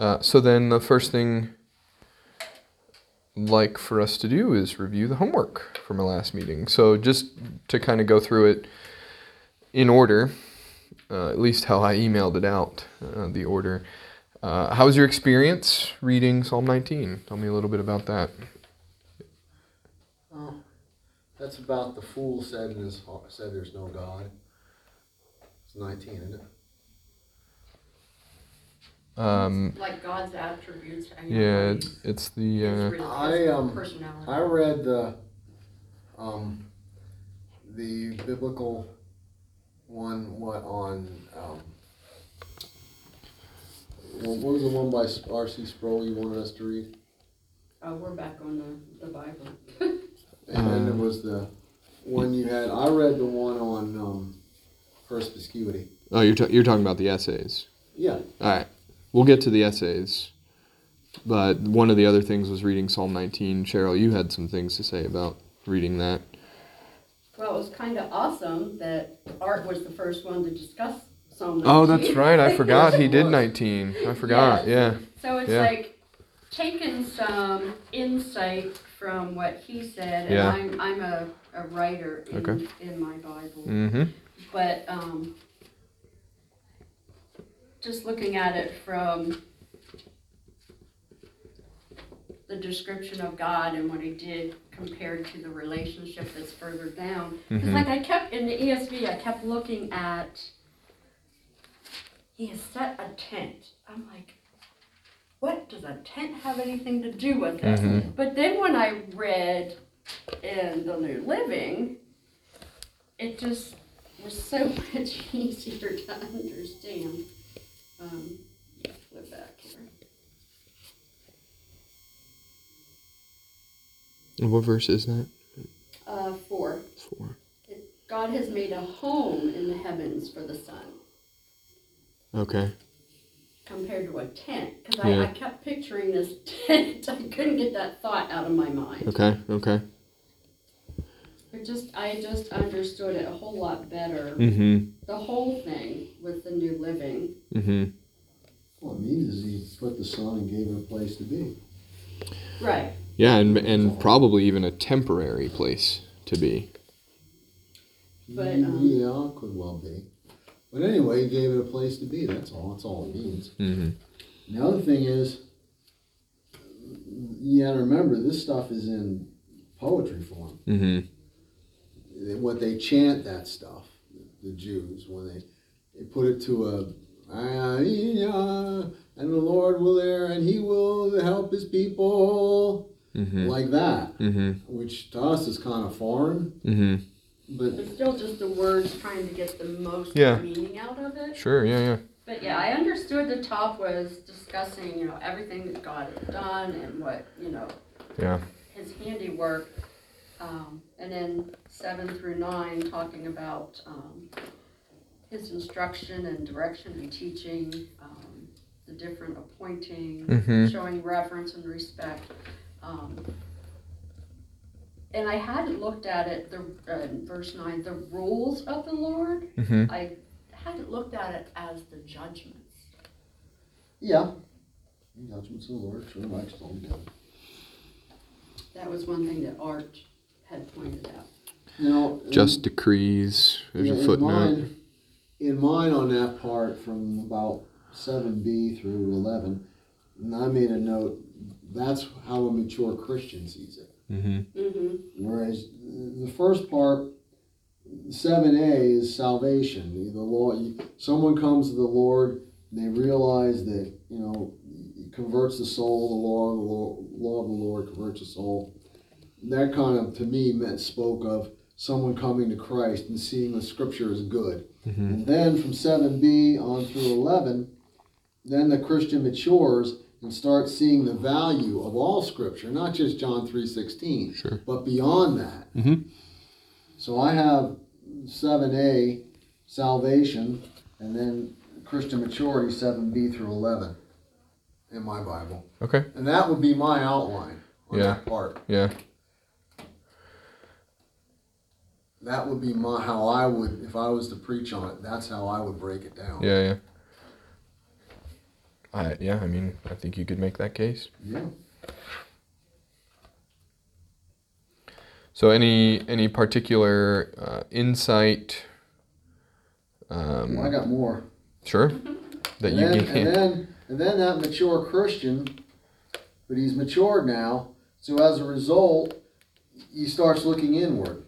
Uh, so then the first thing like for us to do is review the homework from our last meeting. So just to kind of go through it in order, uh, at least how I emailed it out, uh, the order. Uh, how was your experience reading Psalm 19? Tell me a little bit about that. Oh, that's about the fool said in his heart, said there's no God. It's 19, isn't it? Um, Like God's attributes. I mean, yeah, his- it- it's the. his Uh, real I, um. I read the um, the biblical one. What on? Um, what what was the one by R.C. Sproul you wanted us to read? Oh, we're back on the, the Bible. And then there Um, was the one you had. I read the one on um, perspicuity. oh, you're, ta- you're talking about the essays. Yeah, All right. We'll get to the essays. But one of the other things was reading Psalm 19. Cheryl, you had some things to say about reading that. Well, it was kind of awesome that Art was the first one to discuss Psalm 19. Oh, that's right. I forgot he did 19. I forgot. Yeah. So it's Yeah. like taking some insight from what he said, and Yeah. I'm, I'm a, a writer in, Okay. in my Bible. Mm-hmm. But um, just looking at it from the description of God and what He did compared to the relationship that's further down. Because, Mhm. like, I kept in the ESV, I kept looking at He has set a tent. I'm like, what does a tent have anything to do with it? Mhm. But then when I read in the New Living, it just was so much easier to understand. Um, flip back here. And what verse is that? Uh, four. Four. God has made a home in the heavens for the sun, Okay. compared to a tent. Because I, I kept picturing this tent. I couldn't get that thought out of my mind. Okay. Okay. It just, I just understood it a whole lot better. Mm-hmm. The whole thing with the New Living. Mm-hmm. what it means is he put the sun and gave it a place to be. Right. Yeah, and and probably even a temporary place to be. But, um, yeah, could well be. But anyway, he gave it a place to be. That's all. That's all it means. Mm-hmm. The other thing is, you gotta remember this stuff is in poetry form. Mm-hmm. What they chant that stuff, the Jews, when they they put it to a "Ah, and the Lord will there, and He will help His people, Mm-hmm. like that, Mm-hmm. which to us is kind of foreign, Mm-hmm. but It's still just the words trying to get the most Yeah. meaning out of it. Sure. Yeah. Yeah. But yeah, I understood the top was discussing, you know, everything that God had done and what, you know, Yeah. his handiwork. Um, and then seven through nine talking about um, his instruction and direction and teaching, um, the different appointing, Mm-hmm. showing reverence and respect. Um, and I hadn't looked at it, the uh, verse nine, the rules of the Lord. Mm-hmm. I hadn't looked at it as the judgments. yeah. Judgments of the Lord, true, like stone down. That was one thing that Art had pointed out. You know, Just decrees. There's Yeah, a in footnote. mine- In mine on that part from about seven B through eleven, and I made a note, that's how a mature Christian sees it. Mm-hmm. Mm-hmm. Whereas the first part, seven A is salvation. The, the law, you, someone comes to the Lord, they realize that, you know, it converts the soul, the law, the law, law of the Lord converts the soul. That kind of, to me, meant spoke of someone coming to Christ and seeing the scripture as good. Mm-hmm. And then from 7b on through 11, then the Christian matures and starts seeing the value of all scripture, not just John 3:16, Sure. but beyond that. Mhm. So I have 7a salvation and then Christian maturity 7b through 11 in my Bible. Okay. And that would be my outline on Yeah. that part. Yeah. That would be my how I would if I was to preach on it, that's how I would break it down. Yeah. Yeah. I, yeah, I mean, I think you could make that case. Yeah. So, any any particular uh, insight? Um, Well, I got more. sure. That and you then, and then and then that mature Christian, but he's matured now. So as a result, he starts looking inward.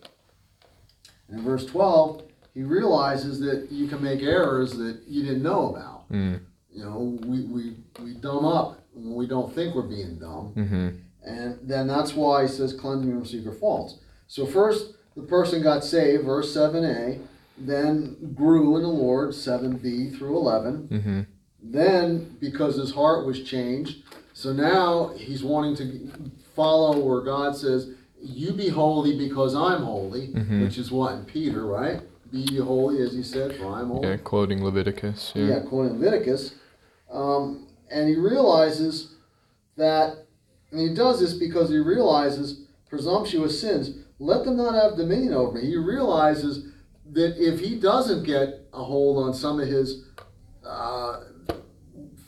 In verse twelve, he realizes that you can make errors that you didn't know about. Mm, You know, we, we, we dumb up when we don't think we're being dumb. mm-hmm. And then that's why he says cleansing from secret faults. So first the person got saved, verse 7a, then grew in the Lord, 7b through 11. Mm-hmm. Then, because his heart was changed, so now he's wanting to follow where God says, You be holy because I'm holy, Mhm. which is what in Peter, right? Be ye holy as he said, for I'm holy. Yeah, quoting Leviticus. Yeah. Yeah, quoting Leviticus. Um, and he realizes that, and he does this because he realizes presumptuous sins, let them not have dominion over me. He realizes that if he doesn't get a hold on some of his uh,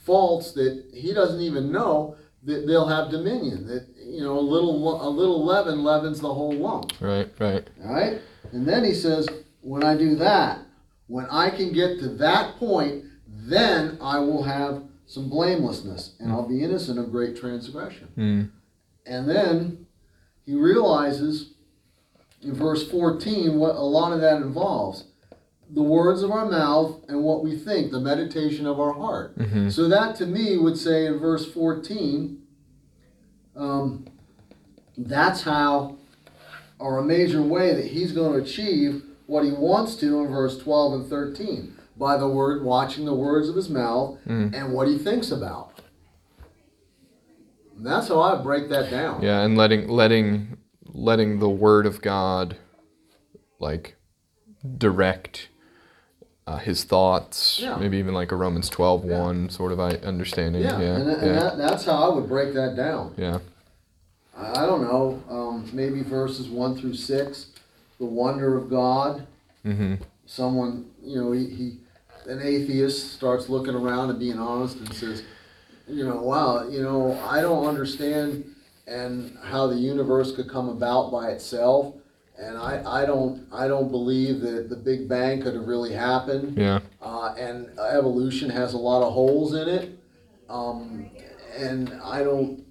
faults that he doesn't even know, that they'll have dominion. That you know, a little a little leaven leavens the whole lump. Right. Right. All right? And then he says, when I do that, when I can get to that point, then I will have some blamelessness and I'll be innocent of great transgression. Mm, And then he realizes in verse 14 what a lot of that involves the words of our mouth and what we think, the meditation of our heart. mm-hmm. So that to me would say in verse 14, um, that's how, or a major way that he's going to achieve what he wants to in verse 12 and 13 by the word, watching the words of his mouth Mm. and what he thinks about. And that's how I break that down. Yeah, and letting letting letting the word of God like direct uh, his thoughts, Yeah. maybe even like a Romans 12 Yeah. 1 sort of I understanding. Yeah, Yeah. and, Yeah. that, and that, that's how I would break that down. yeah. I, don't know, um, maybe verses 1 through 6, the wonder of God. Mm-hmm. someone, you know, he, he an atheist starts looking around and being honest and says, you know, wow, you know, I don't understand and how the universe could come about by itself. And I, I don't I don't believe that the Big Bang could have really happened. Yeah. Uh, and evolution has a lot of holes in it. Um, and I don't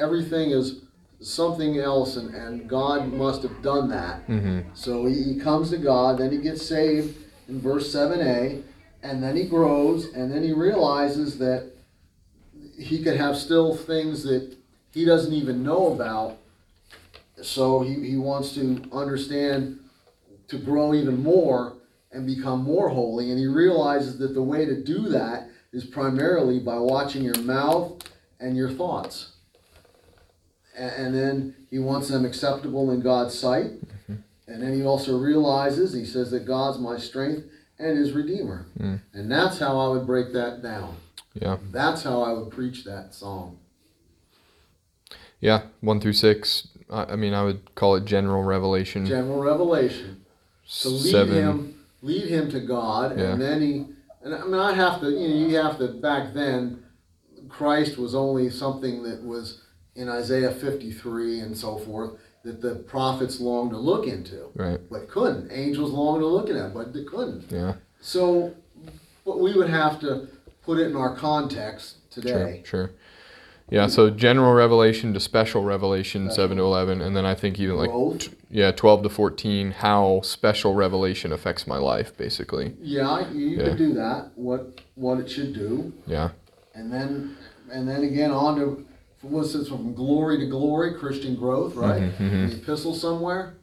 everything is something else and, and God must have done that. Mm-hmm. So he, he comes to God, then he gets saved in verse 7a, and then he grows, and then he realizes that he could have still things that he doesn't even know about. So he, he wants to understand to grow even more and become more holy. And he realizes that the way to do that is primarily by watching your mouth and your thoughts. A- And then he wants them acceptable in God's sight. And then he also realizes, he says that God's my strength and his redeemer. Mm. And that's how I would break that down. Yeah. That's how I would preach that song. Yeah. 1 through 6. I, I mean, I would call it general revelation. General revelation. To lead Seven. him, lead him to God, Yeah. and then he. And I mean, I have to. You know, you have to. Back then, Christ was only something that was in Isaiah 53 and so forth that the prophets longed to look into, Right. but couldn't. Angels longed to look at but they couldn't. Yeah. So, but we would have to put it in our context today. Sure. sure. Yeah. So general revelation to special revelation, Special. 7 to 11. And then I think even like, yeah, 12 to 14, how special revelation affects my life, basically. Yeah, you Yeah. could do that. What what it should do, Yeah. and then and then again on to what's this from glory to glory, Christian growth, right? Mhm, mhm. The epistle somewhere.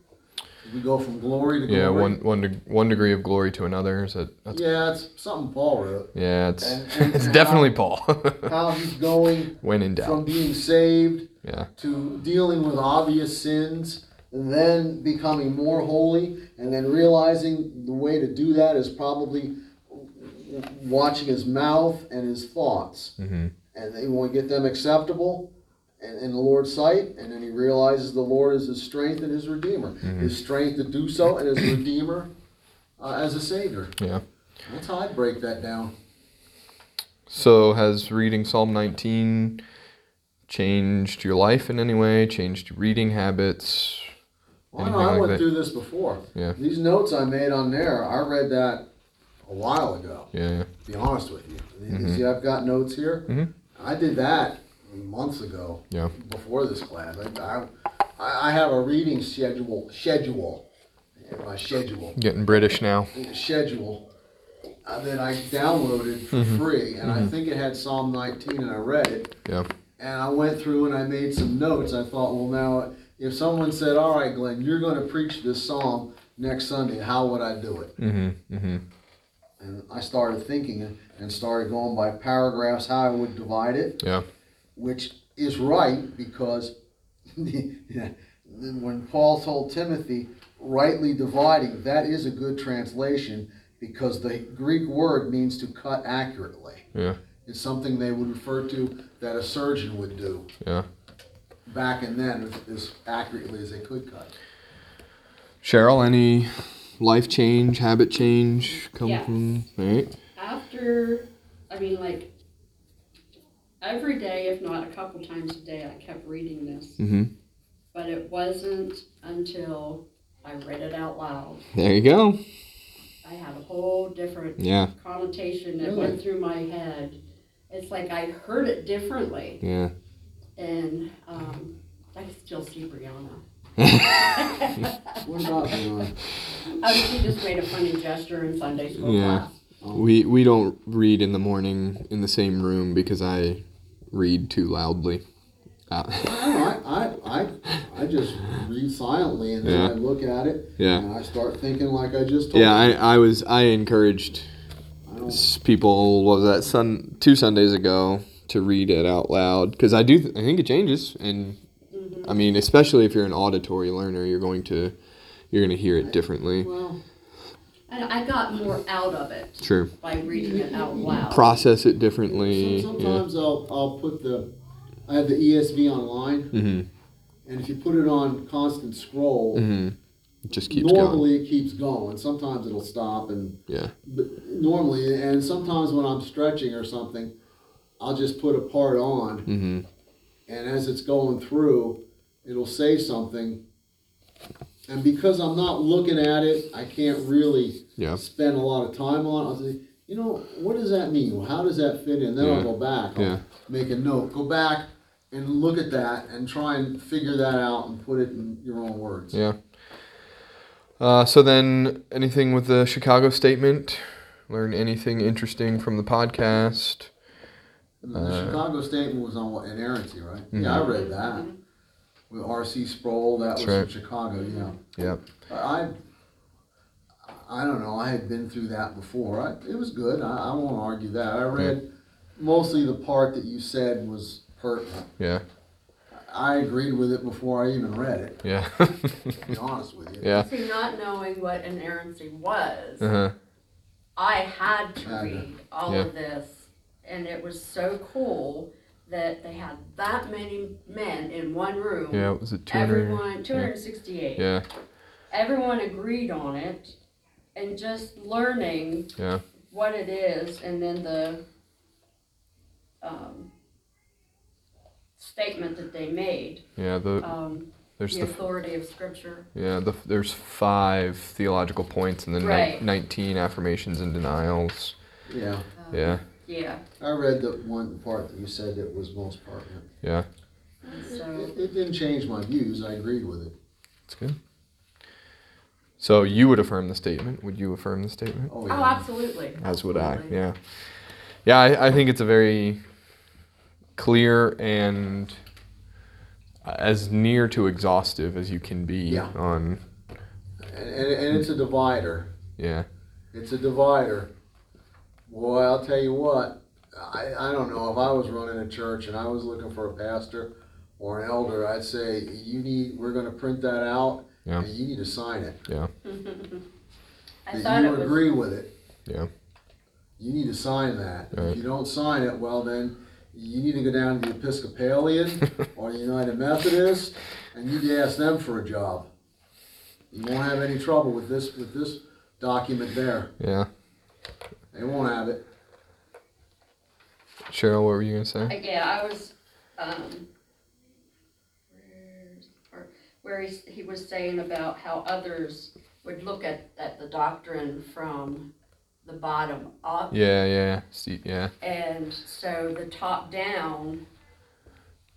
We go from glory to glory. Yeah. One, one, de- one degree of glory to another. Is that, that's, Yeah, it's something Paul wrote. yeah, it's, And- and it's how- definitely Paul. How he's going when in doubt. from being saved Yeah. to dealing with obvious sins, and then becoming more holy, and then realizing the way to do that is probably watching his mouth and his thoughts. hmm And they want to get them acceptable and in the Lord's sight, and then he realizes the Lord is his strength and his redeemer. His strength to do so, and his redeemer uh, as a savior. Yeah. That's how I'd break that down. So has reading Psalm 19 changed your life in any way? Changed your reading habits? Well, I, know, I like went that? through this before. Yeah. These notes I made on there, I read that a while ago. Yeah. To be honest with you, Mhm. see, I've got notes here. Mhm. I did that months ago. Yeah. Before this class, I, I, I have a reading schedule. Schedule. Yeah, My schedule. Getting British now. schedule uh, that I downloaded for Mhm. free, and I Mhm. think it had Psalm 19, and I read it. Yeah. And I went through and I made some notes. I thought, well, now if someone said, "All right, Glenn, you're going to preach this psalm next Sunday," how would I do it? Mm-hmm. Mm-hmm. And I started thinking and started going by paragraphs how I would divide it, Yeah. which is right because when Paul told Timothy, rightly dividing, that is a good translation because the Greek word means to cut accurately. Yeah. It's something they would refer to that a surgeon would do Yeah. back and then as accurately as they could cut. Cheryl, any life change, habit change come Yes. from right? After, I mean, like, every day, if not a couple times a day, I kept reading this. Mm-hmm. But it wasn't until I read it out loud. There you go. I had a whole different Yeah. connotation that Really? went through my head. It's like I heard it differently, Yeah. and um, I still see Brianna. What about the, Oh, she just made a funny gesture in Sunday school Yeah. class. We we don't read in the morning in the same room because I read too loudly. Uh, I, I, I, I just read silently and then Yeah. I look at it yeah. and I start thinking like I just told Yeah, you. I, I was I encouraged I people what was that sun two Sundays ago to read it out loud because I do th- I think it changes and Mhm. I mean especially if you're an auditory learner you're going to you're going to hear it differently. well, And I got more out of it True. by reading it out loud. Process it differently. some, Yeah. sometimes I'll, I'll put the, I have the ESV online Mhm. and if you put it on constant scroll, Mhm. It just keeps going. normally it keeps going. Sometimes it'll stop and Yeah. but normally and sometimes when I'm stretching or something, I'll just put a part on Mhm. and as it's going through, it'll say something. And because I'm not looking at it, I can't really Yeah. spend a lot of time on it. I'll say, you know, what does that mean? How does that fit in? Then Yeah. I'll go back. I'll Yeah. make a note. Go back and look at that and try and figure that out and put it in your own words. Yeah. Uh, so then, anything with the Chicago statement? Learn anything interesting from the podcast? The Uh, Chicago statement was on what inerrancy, right? Yeah, I read that. With R.C. Sproul, that was Mm-hmm. From Chicago, yeah. Yep. I, I don't know. I had been through that before. I, it was good. I, I won't argue that. I read mostly the part that you said was pertinent. Yeah. I agreed with it before I even read it. Yeah. To be honest with you. yeah. See, not knowing what inerrancy was, Uh huh. I had to Had to. read all Yeah. of this, and it was so cool that they had that many men in one room. Yeah. Was it two hundred? Everyone, 268. Yeah. Everyone agreed on it, and just learning Yeah. what it is, and then the um, statement that they made, Yeah. The um, there's the the authority of Scripture. yeah the there's five theological points and then ni- nineteen affirmations and denials. Yeah. Um, Yeah. Yeah. I read the one part that you said that was most pertinent. Yeah. So It, it didn't change my views. I agreed with it. That's good. So you would affirm the statement? Would you affirm the statement? Oh, Oh, yeah. absolutely. As would I. Absolutely. Yeah. Yeah, I, I think it's a very clear and as near to exhaustive as you can be Yeah. on. And, and, and it's a divider. Yeah. It's a divider. Boy, I'll tell you what. I, I don't know if I was running a church and I was looking for a pastor or an elder, I'd say you need. We're going to print that out, Yeah. and you need to sign it. Yeah. I that thought you it was. agree with it. Yeah. You need to sign that. Right. If you don't sign it, well then you need to go down to the Episcopalian or the United Methodist, and you need to ask them for a job. You won't have any trouble with this with this document there. Yeah. They won't have it. Cheryl, what were you gonna say? Uh, Yeah, I was, um, where's the part, where he, he was saying about how others would look at, at the doctrine from the bottom up. Yeah, yeah, see, yeah, And so the top down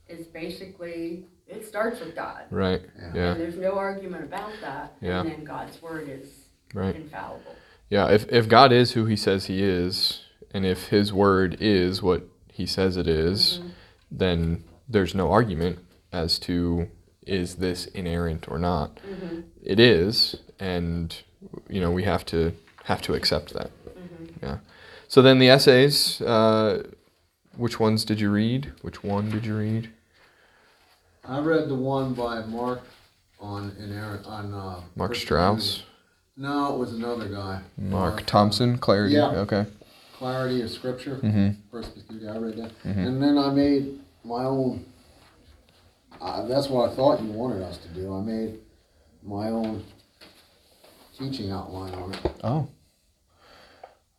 is basically, it starts with God. right, Yeah. yeah, And there's no argument about that. Yeah. And then God's word is right. infallible. Yeah, if if God is who He says He is, and if His word is what He says it is, Mhm. then there's no argument as to is this inerrant or not. Mhm. It is, and you know we have to have to accept that. Mhm. Yeah. So then the essays. Uh, which ones did you read? Which one did you read? I read the one by Mark on inerrant on uh, Mark. Strauss, No, it was another guy. Mark Thompson, Clarity. Yeah. Okay. Clarity of Scripture. Mm-hmm. Persecuted. I read that, Mhm. and then I made my own. Uh, that's what I thought you wanted us to do. I made my own teaching outline on it. Oh.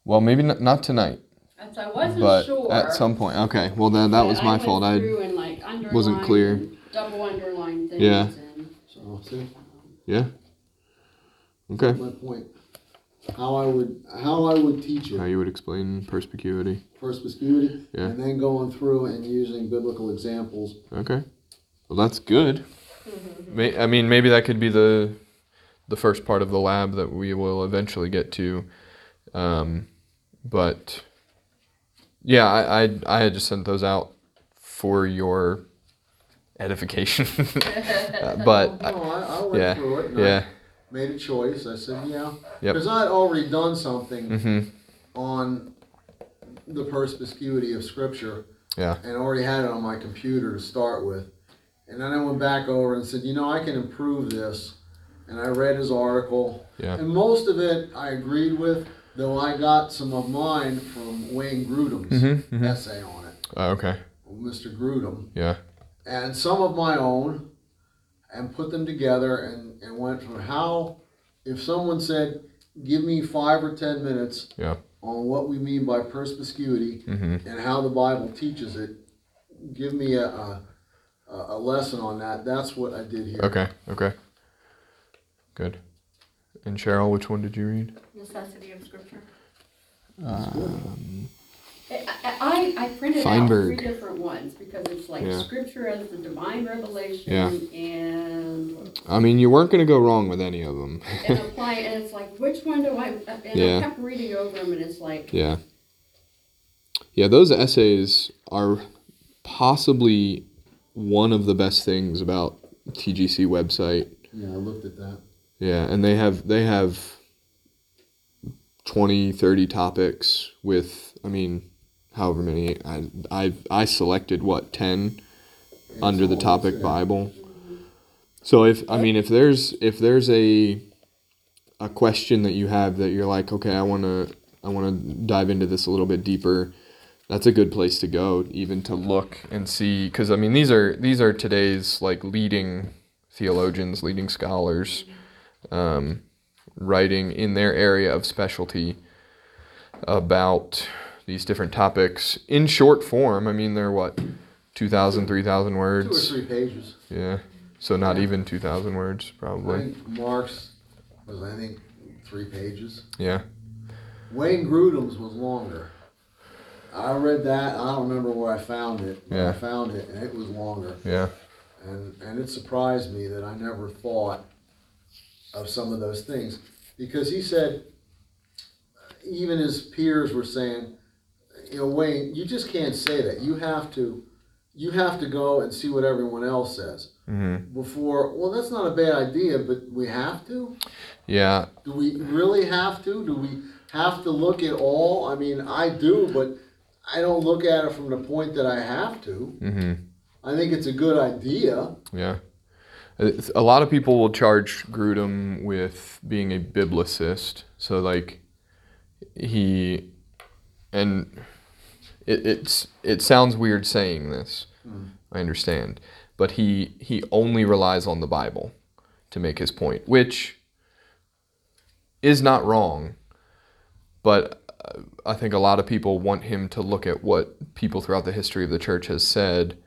Well, maybe not, not tonight, And so I wasn't but sure. at some point. Okay. Well, then that but was my went fault. I through and like wasn't underlined clear. and Double underline things Yeah. and, So see, yeah. Okay. my point. How I would how I would teach it. How you would explain perspicuity? perspicuity, Yeah. and then going through and using biblical examples. Okay. Well, that's good. May, I mean, maybe that could be the the first part of the lab that we will eventually get to. Um, but yeah, I, I I had just sent those out for your edification. Uh, but no, I, I went yeah, through it and yeah. Made a choice. I said, yeah, Yep. because I'd already done something Mhm. on the perspicuity of Scripture, Yeah. and already had it on my computer to start with. And then I went back over and said, you know, I can improve this. And I read his article, Yeah. and most of it I agreed with, though I got some of mine from Wayne Grudem's Mhm, mhm. essay on it, Oh, okay. Mr. Grudem. Yeah. and some of my own and put them together and, and went from how if someone said give me five or ten minutes Yeah. on what we mean by perspicuity Mhm. and how the bible teaches it give me a, a, a lesson on that that's what i did here Okay. Okay. Good. And Cheryl, which one did you read? necessity of scripture. Um, I, I, I printed Feinberg. out three different ones because it's like Yeah. scripture as the divine revelation Yeah. and I mean, you weren't gonna go wrong with any of them. and apply and it's like which one do I and Yeah. I kept reading over them and it's like Yeah. Yeah, those essays are possibly one of the best things about TGC website. yeah i looked at that Yeah, and they have they have 20, 30 topics with I mean, however many I I I selected what 10 It's under the topic. Bible. So if I mean if there's if there's a a question that you have that you're like, okay, I want to I want to dive into this a little bit deeper, that's a good place to go even to look and see cuz I mean these are these are today's like leading theologians, leading scholars um, writing in their area of specialty about these different topics in short form. I mean, they're what, 2,000, 3,000 two or words? three pages Yeah. So not even 2,000 words, probably. i think mark's was i think three pages Yeah. Wayne Grudem's was longer. I read that. I don't remember where I found it. But Yeah. I found it, and it was longer. Yeah. And and it surprised me that I never thought of some of those things because he said, even his peers were saying, you know, Wayne, you just can't say that. You have to, you have to go and see what everyone else says hmm before. Well, that's not a bad idea, but we have to. Yeah. Do we really have to? Do we have to look at all? I mean, I do, but I don't look at it from the point that I have to. Mm-hmm. I think it's a good idea. Yeah. A lot of people will charge Grudem with being a biblicist. So, like, he, and it, it's, it sounds weird saying this. I understand. But he, he only relies on the Bible to make his point, which is not wrong. But I think a lot of people want him to look at what people throughout the history of the church has said,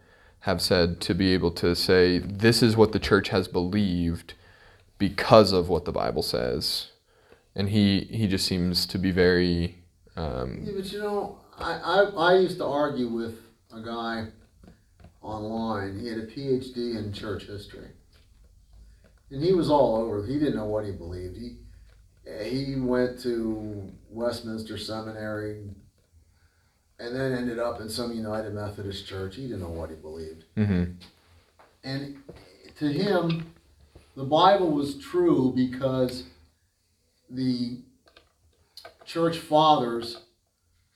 have said to be able to say this is what the church has believed because of what the Bible says, and he he just seems to be very. Um, Yeah, but you know, I, I, I used to argue with a guy online. He had a PhD in church history. And he was all over. He didn't know what he believed. He he went to Westminster Seminary and then ended up in some United Methodist church. He didn't know what he believed. mhm, And to him, the Bible was true because the church fathers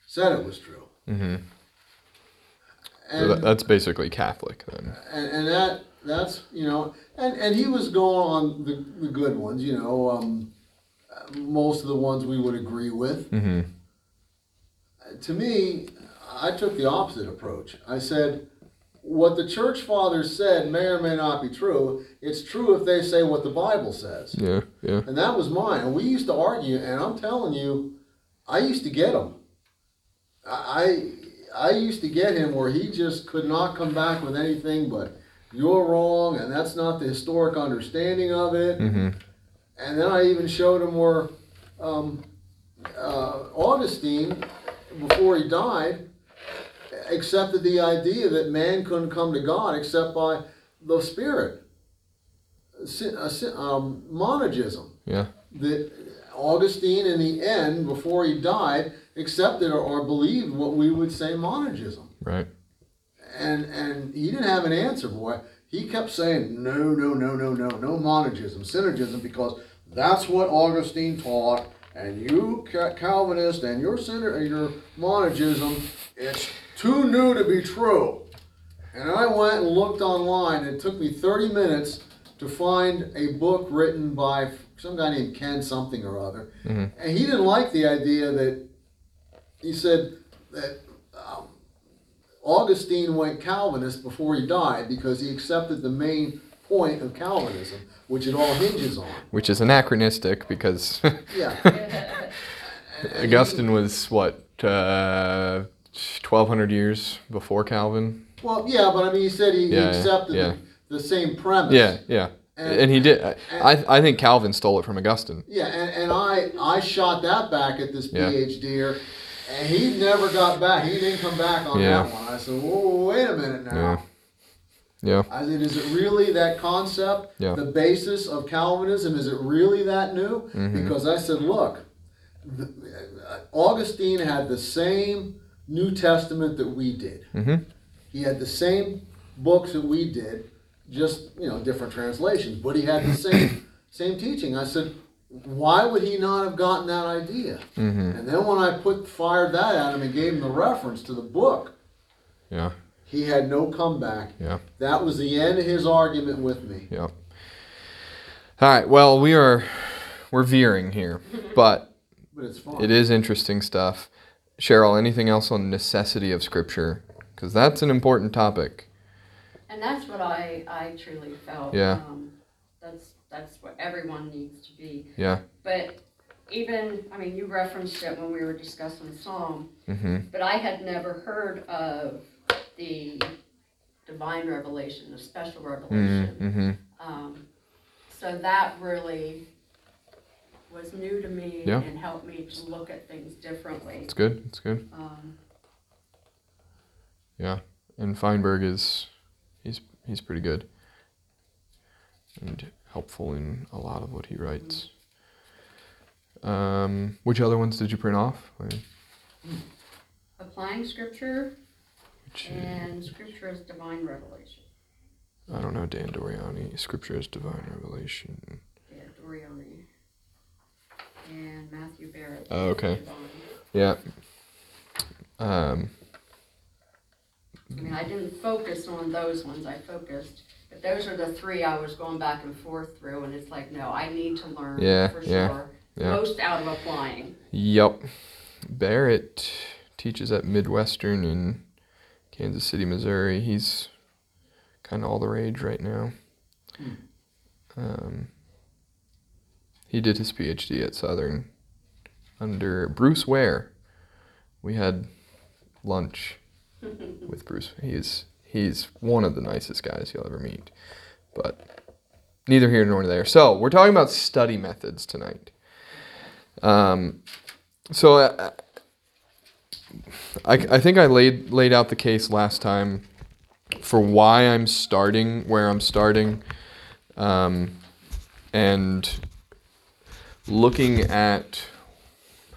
said it was true. mhm. So And, that, that's basically Catholic then. and, and that that's you know and, and he was going on the, the good ones you know um, most of the ones we would agree with Mhm. to me i took the opposite approach i said what the church fathers said may or may not be true it's true if they say what the bible says Yeah, yeah. and that was mine and we used to argue and i'm telling you i used to get him i i used to get him where he just could not come back with anything but you're wrong and that's not the historic understanding of it Mhm. and then i even showed him where um, uh, augustine before he died accepted the idea that man couldn't come to god except by the spirit uh, um, monergism Yeah. that Augustine, in the end, before he died, accepted or, or believed what we would say monergism. Right. And and he didn't have an answer, boy. He kept saying, no, no, no, no, no, no monergism, synergism, because that's what Augustine taught. And you Calvinist and your syner, your monergism, it's too new to be true. And I went and looked online. It took me 30 minutes to find a book written by some guy named Ken something or other. Mhm. And he didn't like the idea that he said that um, Augustine went Calvinist before he died because he accepted the main point of Calvinism, which it all hinges on. Which is anachronistic because Yeah. Augustine was what uh, twelve hundred years before Calvin. Well, yeah, but I mean, he said he, he Yeah, yeah, accepted yeah. The, the same premise. Yeah, yeah. And- And he did. I, I I think Calvin stole it from Augustine. Yeah, and, and I I shot that back at this Yeah. PhDer, and he never got back. He didn't come back on Yeah. that one. I said, whoa, wait a minute now. Yeah. Yeah. I said, is it really that concept, Yeah. the basis of Calvinism? Is it really that new? Mhm. Because I said, look, Augustine had the same New Testament that we did. Mhm. He had the same books that we did, just you know different translations, but he had the same same teaching. I said, why would he not have gotten that idea? Mhm. And then when I put fired that at him and gave him the reference to the book, Yeah. he had no comeback. Yeah. That was the end of his argument with me. Yeah. All right. Well, we are we're veering here, but But it's fun. it is interesting stuff. Cheryl, anything else on necessity of Scripture? Because that's an important topic. And that's what I, I truly felt. Yeah. Um, that's, that's what everyone needs to be. Yeah. But even, I mean, you referenced it when we were discussing Psalm, Mm-hmm. but I had never heard of the divine revelation, the special revelation. Mm-hmm. Um, so that really was new to me Yeah. and helped me to look at things differently. It's good. It's good. Um, Yeah. And Feinberg is he's he's pretty good and helpful in a lot of what he writes. Um, which other ones did you print off? Applying scripture which, and scripture as divine revelation. I don't know. Dan Doriani. Scripture is divine revelation. Yeah, Doriani. And Matthew Barrett. Oh, okay. Yeah. Um, I mean, I didn't focus on those ones, I focused, but those are the three I was going back and forth through, and it's like, no, I need to learn Yeah, for yeah, sure. yeah. Most out of applying. Yep. Barrett teaches at Midwestern in Kansas City, Missouri. He's kind of all the rage right now. Um, he did his PhD at Southern under Bruce Ware. we had lunch with Bruce. He's he's one of the nicest guys you'll ever meet. But neither here nor there. So we're talking about study methods tonight. Um, so uh, I, I think I laid laid out the case last time for why I'm starting where I'm starting, um, and looking at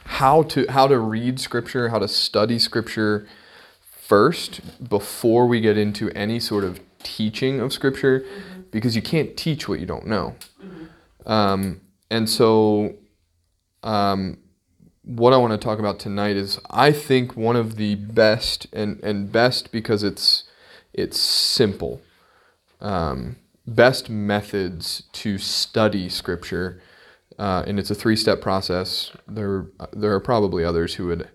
how to how to read scripture, how to study scripture first before we get into any sort of teaching of scripture, because you can't teach what you don't know. Um, and so, um, what I want to talk about tonight is I think one of the best and and best because it's it's simple. Um, best methods to study scripture, uh, and it's a three-step process. There there are probably others who would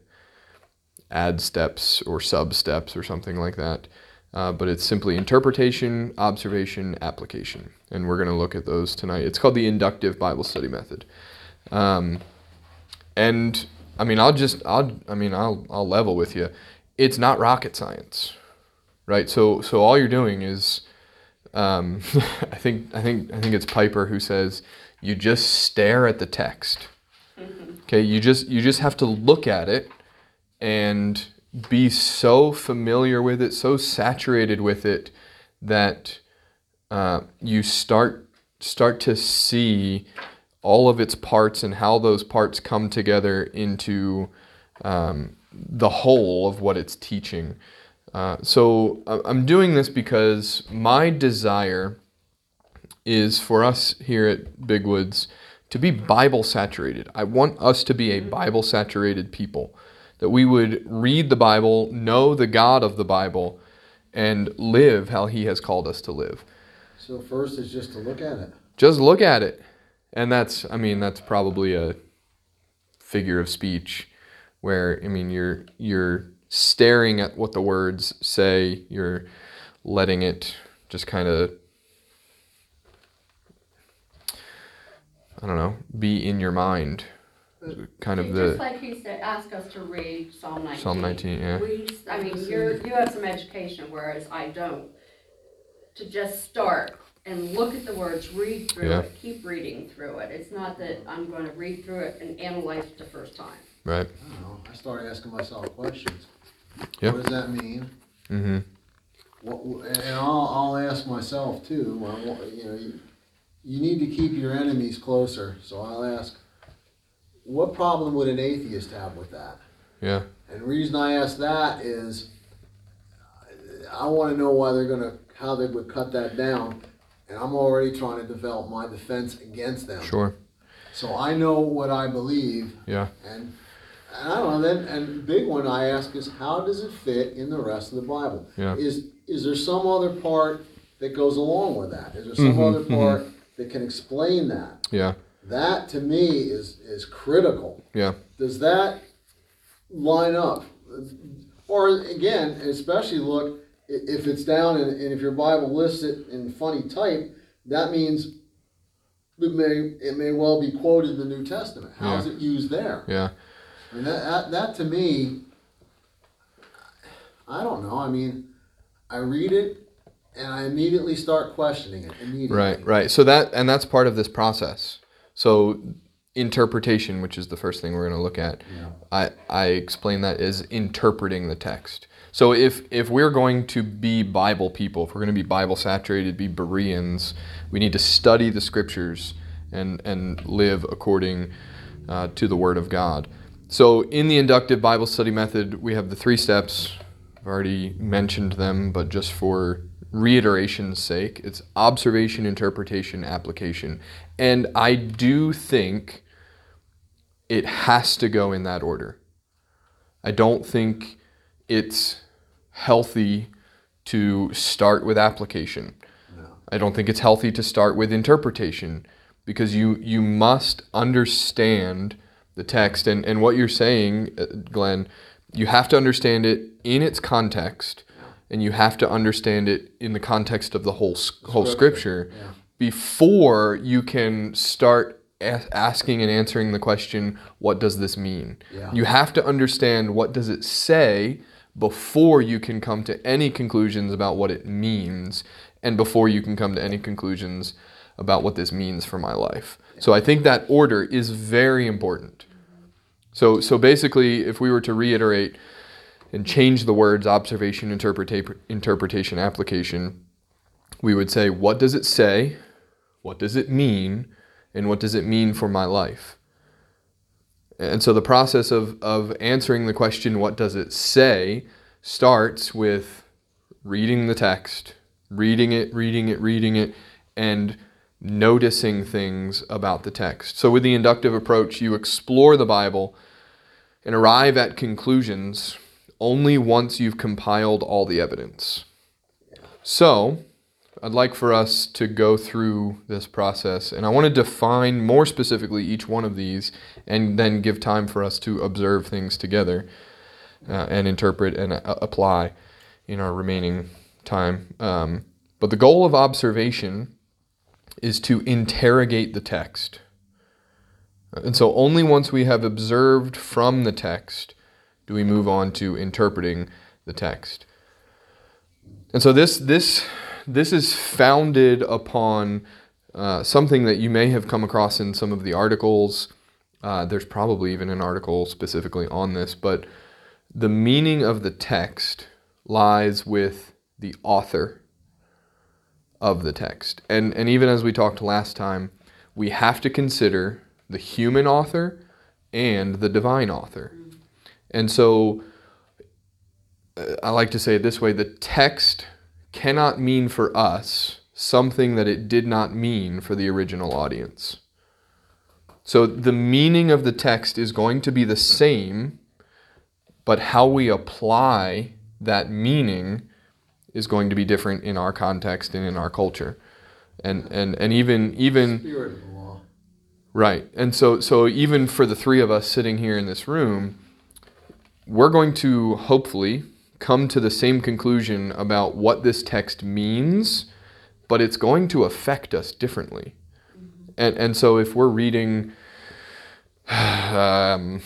add steps or sub steps or something like that. Uh, but it's simply interpretation, observation, application. And we're going to look at those tonight. It's called the inductive Bible study method. Um, and I mean, I'll just, I'll, I mean, I'll, I'll level with you. It's not rocket science, right? So, so all you're doing is, um, I think, I think, I think it's Piper who says, you just stare at the text. Okay, you just, you just have to look at it and be so familiar with it, so saturated with it that uh, you start start to see all of its parts and how those parts come together into um, the whole of what it's teaching. Uh, so I'm doing this because my desire is for us here at Big Woods to be Bible saturated. I want us to be a Bible saturated people that we would read the Bible, know the God of the Bible, and live how He has called us to live. So first is just to look at it. Just look at it. And that's, I mean, that's probably a figure of speech where, I mean, you're, you're staring at what the words say, you're letting it just kind of, I don't know, be in your mind. Kind of the Just the like he said, ask us to read Psalm nineteen. Psalm 19, yeah. We, I mean, you're, you have some education, whereas I don't. To just start and look at the words, read through Yeah. it, keep reading through it. It's not that I'm gonna read through it and analyze it the first time. Right. I don't know. I started asking myself questions. Yeah. What does that mean? Mm-hmm. What, and I'll, I'll ask myself too. Well, what- you know, you, you need to keep your enemies closer. So I'll ask, what problem would an atheist have with that? Yeah. And the reason I ask that is, I want to know why they're gonna, how they would cut that down, and I'm already trying to develop my defense against them. Sure. So I know what I believe, Yeah. and, and I don't know. Then and the big one I ask is, how does it fit in the rest of the Bible? Yeah. Is is there some other part that goes along with that? Is there some Mhm, other part that can explain that? Yeah. That to me is is critical. Yeah. Does that line up? Or again, especially look if it's down and, and if your Bible lists it in funny type, that means it may it may well be quoted in the New Testament. How is it used there? Yeah. I mean, that, that, that to me, I don't know. I mean, I read it and I immediately start questioning it. Immediately. Right, right. So that and that's part of this process. So interpretation, which is the first thing we're going to look at, Yeah. I I explain that as interpreting the text. So if if we're going to be Bible people, if we're going to be Bible saturated, be Bereans, we need to study the scriptures and and live according uh, to the Word of God. So in the inductive Bible study method, we have the three steps. I've already mentioned them, but just for reiteration's sake, it's observation, interpretation, application. And I do think it has to go in that order. I don't think it's healthy to start with application. No. I don't think it's healthy to start with interpretation because you you must understand the text and, and what you're saying, uh, Glenn, you have to understand it in its context and you have to understand it in the context of the whole whole scripture Yeah. before you can start a- asking and answering the question, what does this mean? Yeah. You have to understand what does it say before you can come to any conclusions about what it means and before you can come to any conclusions about what this means for my life. So I think that order is very important. So so basically if we were to reiterate and change the words observation, interpreta- interpretation, application, we would say what does it say? What does it mean? And what does it mean for my life? And so the process of, of answering the question, what does it say, starts with reading the text, reading it, reading it, reading it, and noticing things about the text. So with the inductive approach, you explore the Bible and arrive at conclusions only once you've compiled all the evidence. So, I'd like for us to go through this process, and I want to define more specifically each one of these, and then give time for us to observe things together uh, and interpret and uh, apply in our remaining time. Um, but the goal of observation is to interrogate the text. And so, only once we have observed from the text do we move on to interpreting the text. And so, this this this is founded upon uh, something that you may have come across in some of the articles. Uh, there's probably even an article specifically on this, but the meaning of the text lies with the author of the text. And, and even as we talked last time, we have to consider the human author and the divine author. And so uh, I like to say it this way the text cannot mean for us something that it did not mean for the original audience. So the meaning of the text is going to be the same, but how we apply that meaning is going to be different in our context and in our culture. And and, and even even Spirit of the law. Right. And so so even for the three of us sitting here in this room, we're going to hopefully come to the same conclusion about what this text means, but it's going to affect us differently. And and so if we're reading um,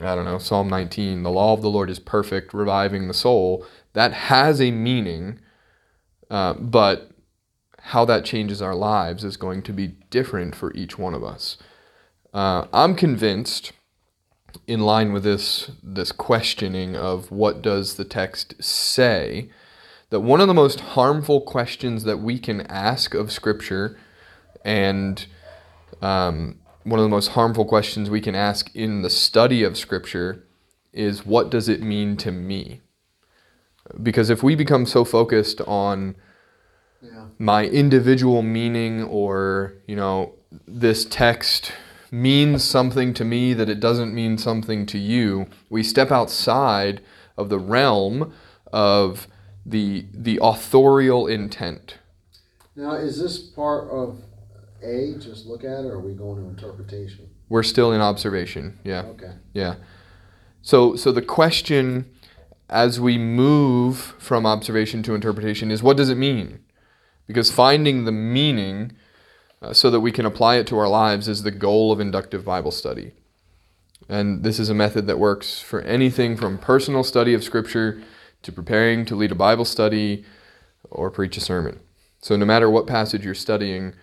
I don't know, Psalm 19, the law of the Lord is perfect, reviving the soul, that has a meaning, uh, but how that changes our lives is going to be different for each one of us. Uh, I'm convinced, in line with this this questioning of what does the text say, that one of the most harmful questions that we can ask of Scripture, and um, one of the most harmful questions we can ask in the study of Scripture, is what does it mean to me? Because if we become so focused on Yeah. my individual meaning or you know this text means something to me that it doesn't mean something to you we step outside of the realm of the the authorial intent Now, is this part of A, just look at it, or are we going to interpretation? we're still in observation yeah Okay. Yeah. So so the question as we move from observation to interpretation is what does it mean? Because finding the meaning uh, so that we can apply it to our lives is the goal of inductive Bible study. And this is a method that works for anything from personal study of scripture to preparing to lead a Bible study or preach a sermon. So no matter what passage you're studying,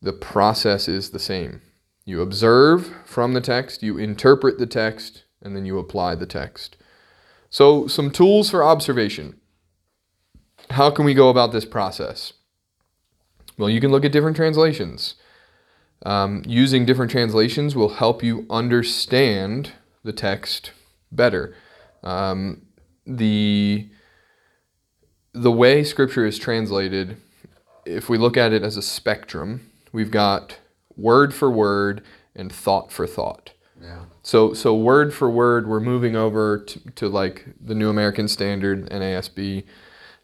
the process is the same. You observe from the text, you interpret the text, and then you apply the text. So, some tools for observation. How can we go about this process? Well, you can look at different translations. Um, using different translations will help you understand the text better. Um, the the way Scripture is translated, if we look at it as a spectrum, we've got word for word and thought for thought. Yeah. So so word for word, we're moving over to, to like the New American Standard, NASB,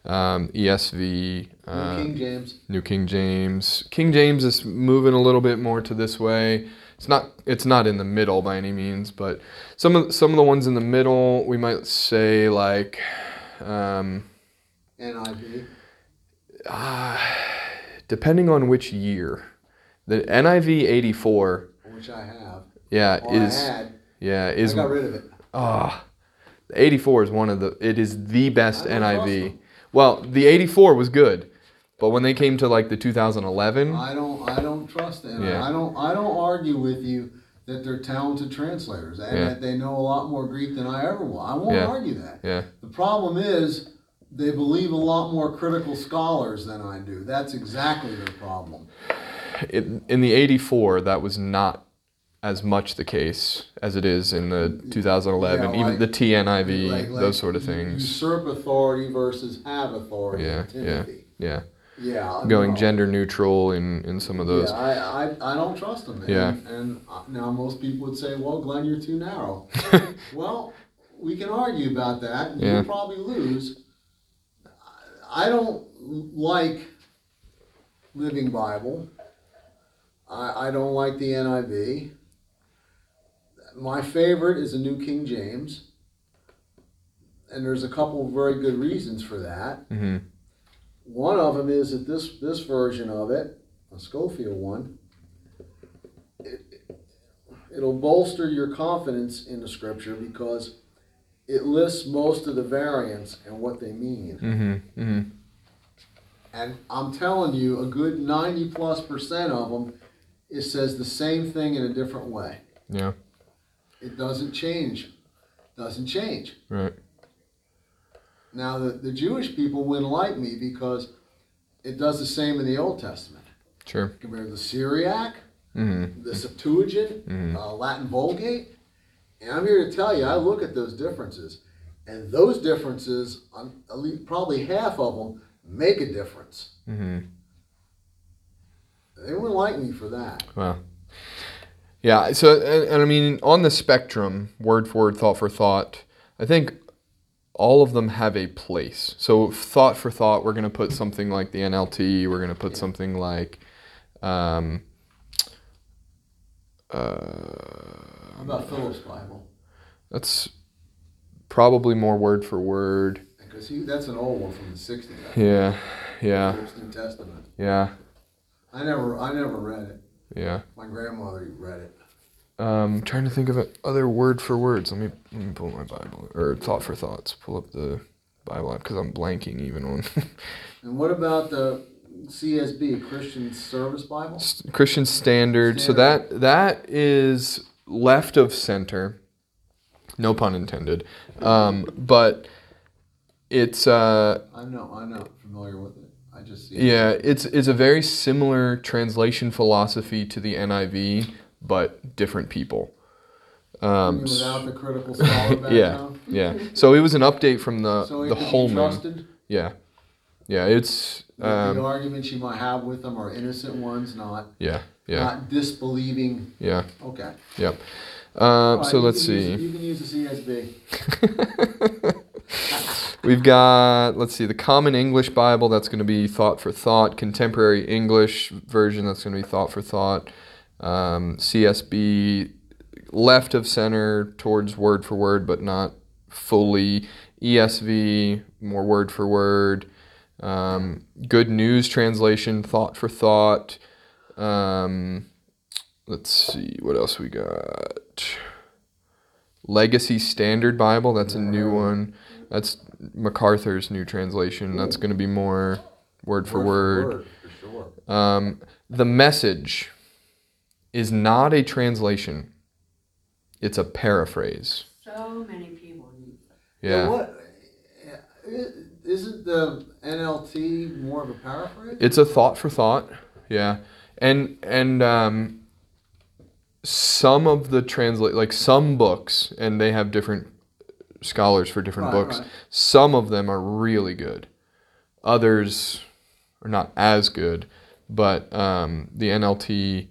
um, ESV, uh, New King James. New King James. King James is moving a little bit more to this way. It's not it's not in the middle by any means, but some of some of the ones in the middle we might say like um, NIV. depending on which year. The NIV 84, which I have. yeah, Or is I had. yeah I is got rid of it. ah. the 84 is one of the. It is the best I NIV. them. Well, the 84 was good, but when they came to like the 2011, I don't. I don't trust them. Yeah. I don't. I don't argue with you that they're talented translators and Yeah. that they know a lot more Greek than I ever will. I won't Yeah. argue that. yeah, The problem is they believe a lot more critical scholars than I do. That's exactly their problem. it, in the 84, that was not as much the case as it is in the 2011, Yeah, even like- the TNIV, Like- like those sort of things. Usurp authority versus have authority. Yeah, yeah. Yeah, Yeah. going gender neutral in in some of those. Yeah, I, I, I don't trust them. And, Yeah. And uh, now most people would say, well, Glenn, you're too narrow. well, we can argue about that. and Yeah. You'll probably lose. I I don't like Living Bible. I, I don't like the NIV. My favorite is the New King James. And there's a couple of very good reasons for that. hmm One of them is that this this version of it, a Scofield one, it, it'll bolster your confidence in the scripture because it lists most of the variants and what they mean. hmm hmm And I'm telling you, a good 90 plus percent of them, it says the same thing in a different way. Yeah, It doesn't change. Doesn't change. right. Now, the, the Jewish people wouldn't like me because it does the same in the Old Testament. Sure. compared to the Syriac, hmm the Septuagint, Mhm. uh, Latin Vulgate. And I'm here to tell you, I look at those differences, and those differences, um, probably half of them, make a difference. hmm They wouldn't like me for that. Wow. Yeah. So, and, and I mean, on the spectrum, word for word, thought for thought, I think all of them have a place. So, thought for thought, we're going to put something like the NLT. We're going to put something like, um, uh, How about Phillips Bible? that's probably more word for word. Because he, that's an old one from the 60s. Yeah. Yeah. New Testament. Yeah. I never, I never read it. Yeah. My grandmother read it. Um, trying to think of other word for words. Let me, let me pull my Bible or thought for thoughts. Pull up the Bible app because I'm blanking even on And what about the CSB, Christian Service Bible? Christian Standard. So that that is left of center. No pun intended. Um, but it's uh, I'm not, I'm not familiar with it. I just see. yeah, it's it's a very similar translation philosophy to the NIV, but different people. Um, without the critical scholar yeah, background. yeah. So it was an update from the So the Holman. Yeah, yeah. It's The- the um, arguments you might have with them are innocent ones, not yeah, yeah, not disbelieving. yeah. Okay. Um, All right, so let's can use- see. you can use the CSB. We've got let's see the Common English Bible. That's going to be thought for thought. Contemporary English version. That's going to be thought for thought. Um, CSB left of center towards word for word, but not fully. ESV more word for word. Um, Good News Translation, thought for thought. Um, let's see what else we got. Legacy Standard Bible. That's a new one. That's MacArthur's new translation. That's going to be more word for word. for sure. Um, the message is not a translation. It's a paraphrase. So many people use it. Yeah. what? i- Isn't the NLT more of a paraphrase? It's a thought for thought. Yeah. And and um some of the translate like some books and they have different scholars for different Right, books. right. Some of them are really good. Others are not as good, but um, the NLT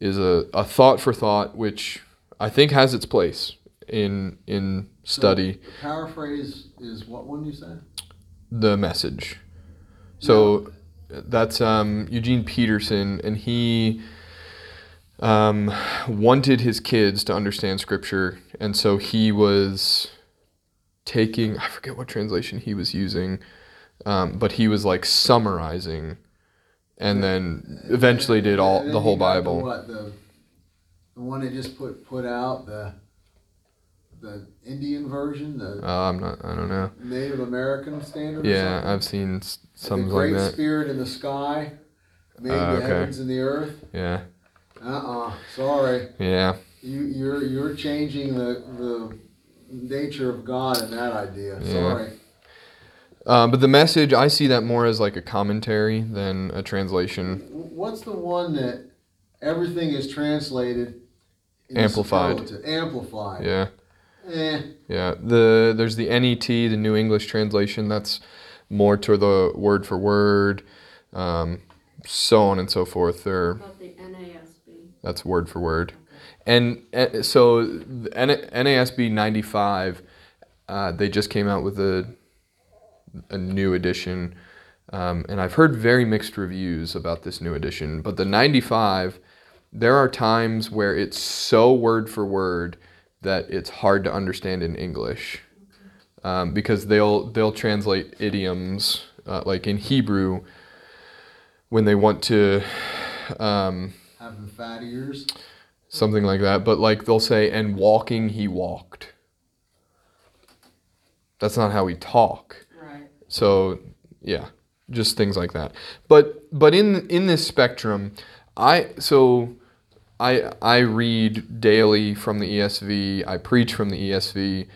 is a, a thought for thought, which I think has its place in in study. The paraphrase is what one you said? the message. So that's um, Eugene Peterson, and he um, wanted his kids to understand Scripture, and so he was taking I forget what translation he was using, um, but he was like summarizing and then eventually did all the whole Bible. what the the one they just put put out the the Indian version, the Uh, I'm not. I don't know. Native American standard. Yeah? I've seen the some Great like that. Spirit in the sky made Uh, the okay. heavens and the earth. Yeah, Uh uh Sorry, yeah, you you're you're changing the the nature of God in that idea. Yeah. Sorry. um, but the message I see that more as like a commentary than a translation. What's the one that everything is translated? Amplified. superlative? Amplified. Yeah, Eh. yeah. The there's the NET, the New English Translation. That's more to the word for word, um, so on and so forth. They're About the NASB. That's word for word. And uh, so the NASB 95, uh, they just came out with a, a new edition. Um, and I've heard very mixed reviews about this new edition. But the 95, there are times where it's so word for word that it's hard to understand in English. Um, because they'll they'll translate idioms uh, like in Hebrew when they want to um, Having fat ears. Something like that. But like they'll say, and walking he walked. That's not how we talk. Right. So yeah, just things like that. But but in in this spectrum, I so I I read daily from the ESV. I preach from the ESV,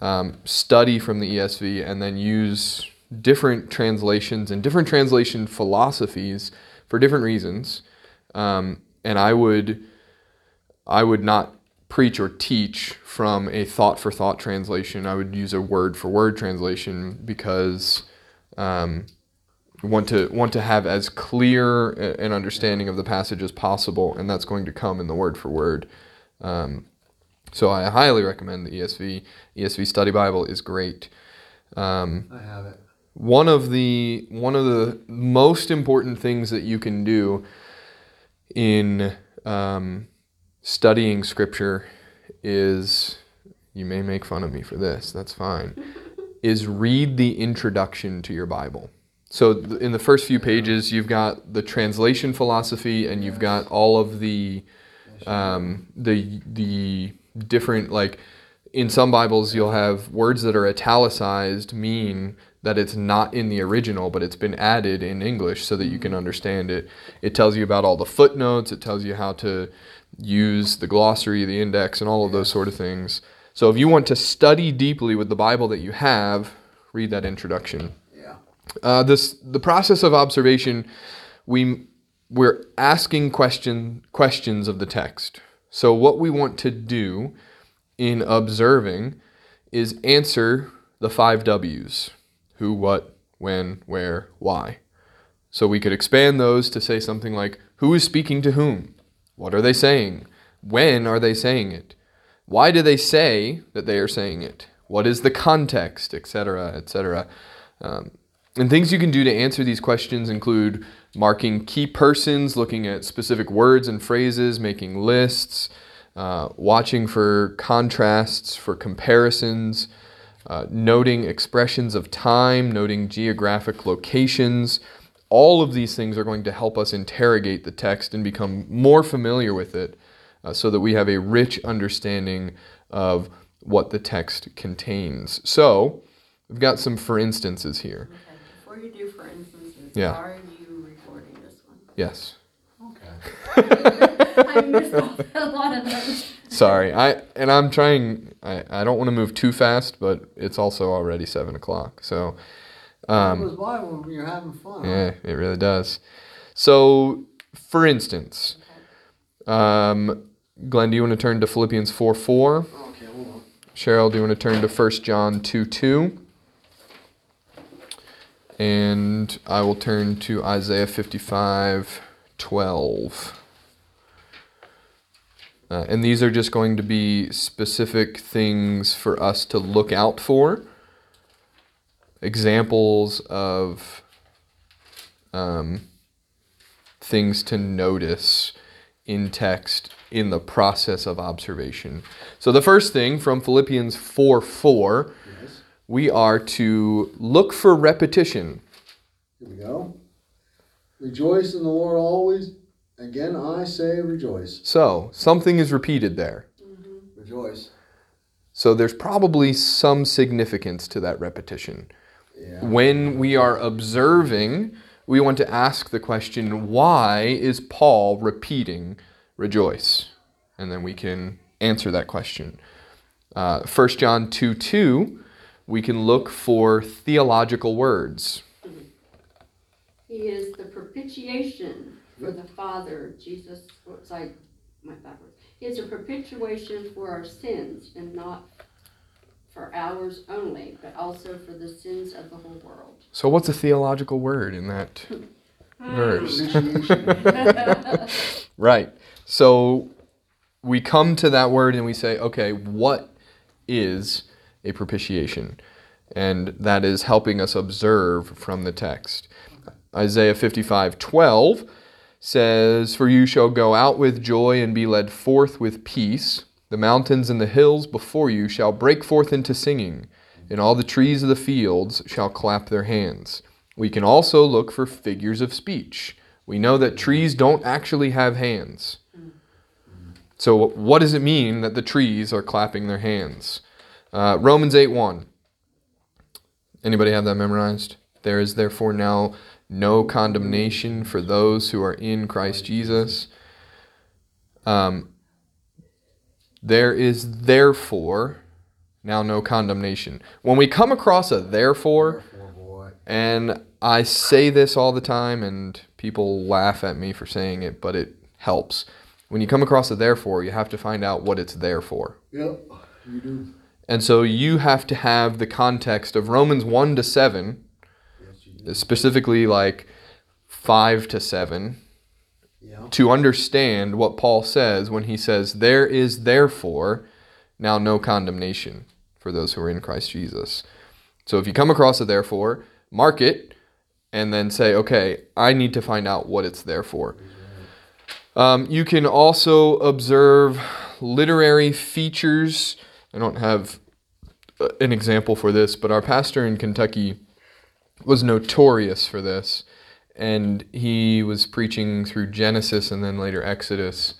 um, study from the ESV, and then use different translations and different translation philosophies for different reasons. Um, and I would I would not preach or teach from a thought for thought translation. I would use a word for word translation because um, want to want to have as clear an understanding of the passage as possible, and that's going to come in the word for word. Um, so I highly recommend the ESV. ESV Study Bible is great. Um, I have it. one of the one of the most important things that you can do in um, studying scripture is you may make fun of me for this that's fine is read the introduction to your bible. So th- in the first few pages you've got the translation philosophy and you've got all of the um, the the different like in some Bibles you'll have words that are italicized mean that it's not in the original but it's been added in English so that you can understand it. It tells you about all the footnotes, it tells you how to use the glossary, the index and all of those sort of things. So if you want to study deeply with the Bible that you have, read that introduction. Yeah. Uh, this the process of observation. We we're asking question questions of the text. So what we want to do in observing is answer the five W's: who, what, when, where, why. So we could expand those to say something like who is speaking to whom? What are they saying? When are they saying it? Why do they say that they are saying it? What is the context, etc., etc. Um, and things you can do to answer these questions include marking key persons, looking at specific words and phrases, making lists, uh, watching for contrasts, for comparisons, uh, noting expressions of time, noting geographic locations. All of these things are going to help us interrogate the text and become more familiar with it uh, so that we have a rich understanding of what the text contains. So, we've got some for instances here. Okay, before you do, for instances, Yeah. are you recording this one? Yes. Okay. I missed a lot of those. Sorry, I and I'm trying. I, I don't want to move too fast, but it's also already seven o'clock. So, it um, goes by when you're having fun. yeah, it really does. So, for instance, um, Glenn, do you want to turn to Philippians four four? Okay, hold on. Cheryl, do you want to turn to 1 John 2 2? And I will turn to Isaiah 55 12. Uh, and these are just going to be specific things for us to look out for, examples of um, things to notice in text in the process of observation. So the first thing from Philippians 4 4, Yes. we are to look for repetition. Here we go. Rejoice in the Lord always. Again, I say rejoice. So, something is repeated there. Rejoice. So, there's probably some significance to that repetition. When we are observing, we want to ask the question, why is Paul repeating rejoice? And then we can answer that question. Uh, 1 John 2 2, we can look for theological words. He is the propitiation for the Father, Jesus, I, my. He is a propitiation for our sins and not for ours only, but also for the sins of the whole world. So, what's a theological word in that hmm. verse? Right. So we come to that word and we say, okay, what is a propitiation? And that is helping us observe from the text. Isaiah 55 12 says, For you shall go out with joy and be led forth with peace. The mountains and the hills before you shall break forth into singing, and all the trees of the fields shall clap their hands. We can also look for figures of speech. We know that trees don't actually have hands. So, what does it mean that the trees are clapping their hands? Uh, Romans 8 1. Anybody have that memorized? There is therefore now no condemnation for those who are in Christ Jesus. Um, there is therefore now no condemnation. When we come across a therefore, Therefore, and I say this all the time, and people laugh at me for saying it, but it helps. When you come across a therefore, you have to find out what it's there for. Yep, you do. And so you have to have the context of Romans 1 to 7, Yes, specifically like 5 to 7, Yeah. to understand what Paul says when he says, There is therefore now no condemnation for those who are in Christ Jesus. So if you come across a therefore, mark it and then say, Okay, I need to find out what it's there for. Um, you can also observe literary features. I don't have uh, an example for this, but our pastor in Kentucky was notorious for this. And he was preaching through Genesis and then later Exodus.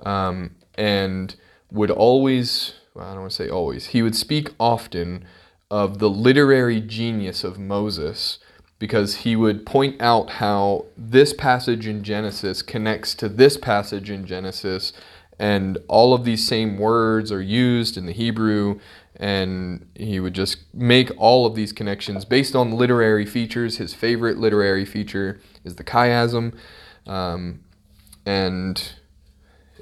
Um, and would always, well, I don't want to say always, he would speak often of the literary genius of Moses because he would point out how this passage in Genesis connects to this passage in Genesis, and all of these same words are used in the Hebrew, and he would just make all of these connections based on literary features. His favorite literary feature is the chiasm, um, and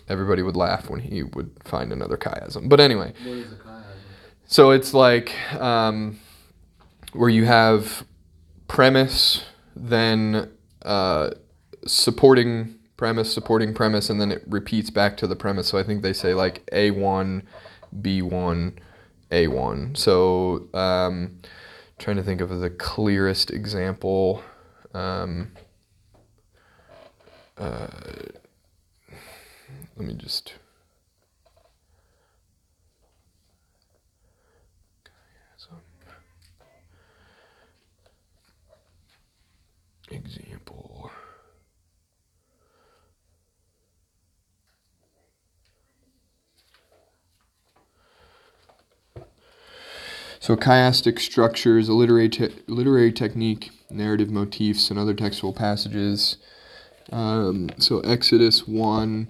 everybody would laugh when he would find another chiasm. But anyway, What is the chiasm? so it's like um, where you have premise, then uh, supporting premise, supporting premise, and then it repeats back to the premise. So I think they say like A1, B1, A1. So um, trying to think of the clearest example. Um, uh, let me just. Example. So chiastic structures, a literary, te- literary technique, narrative motifs, and other textual passages. Um, so Exodus 1.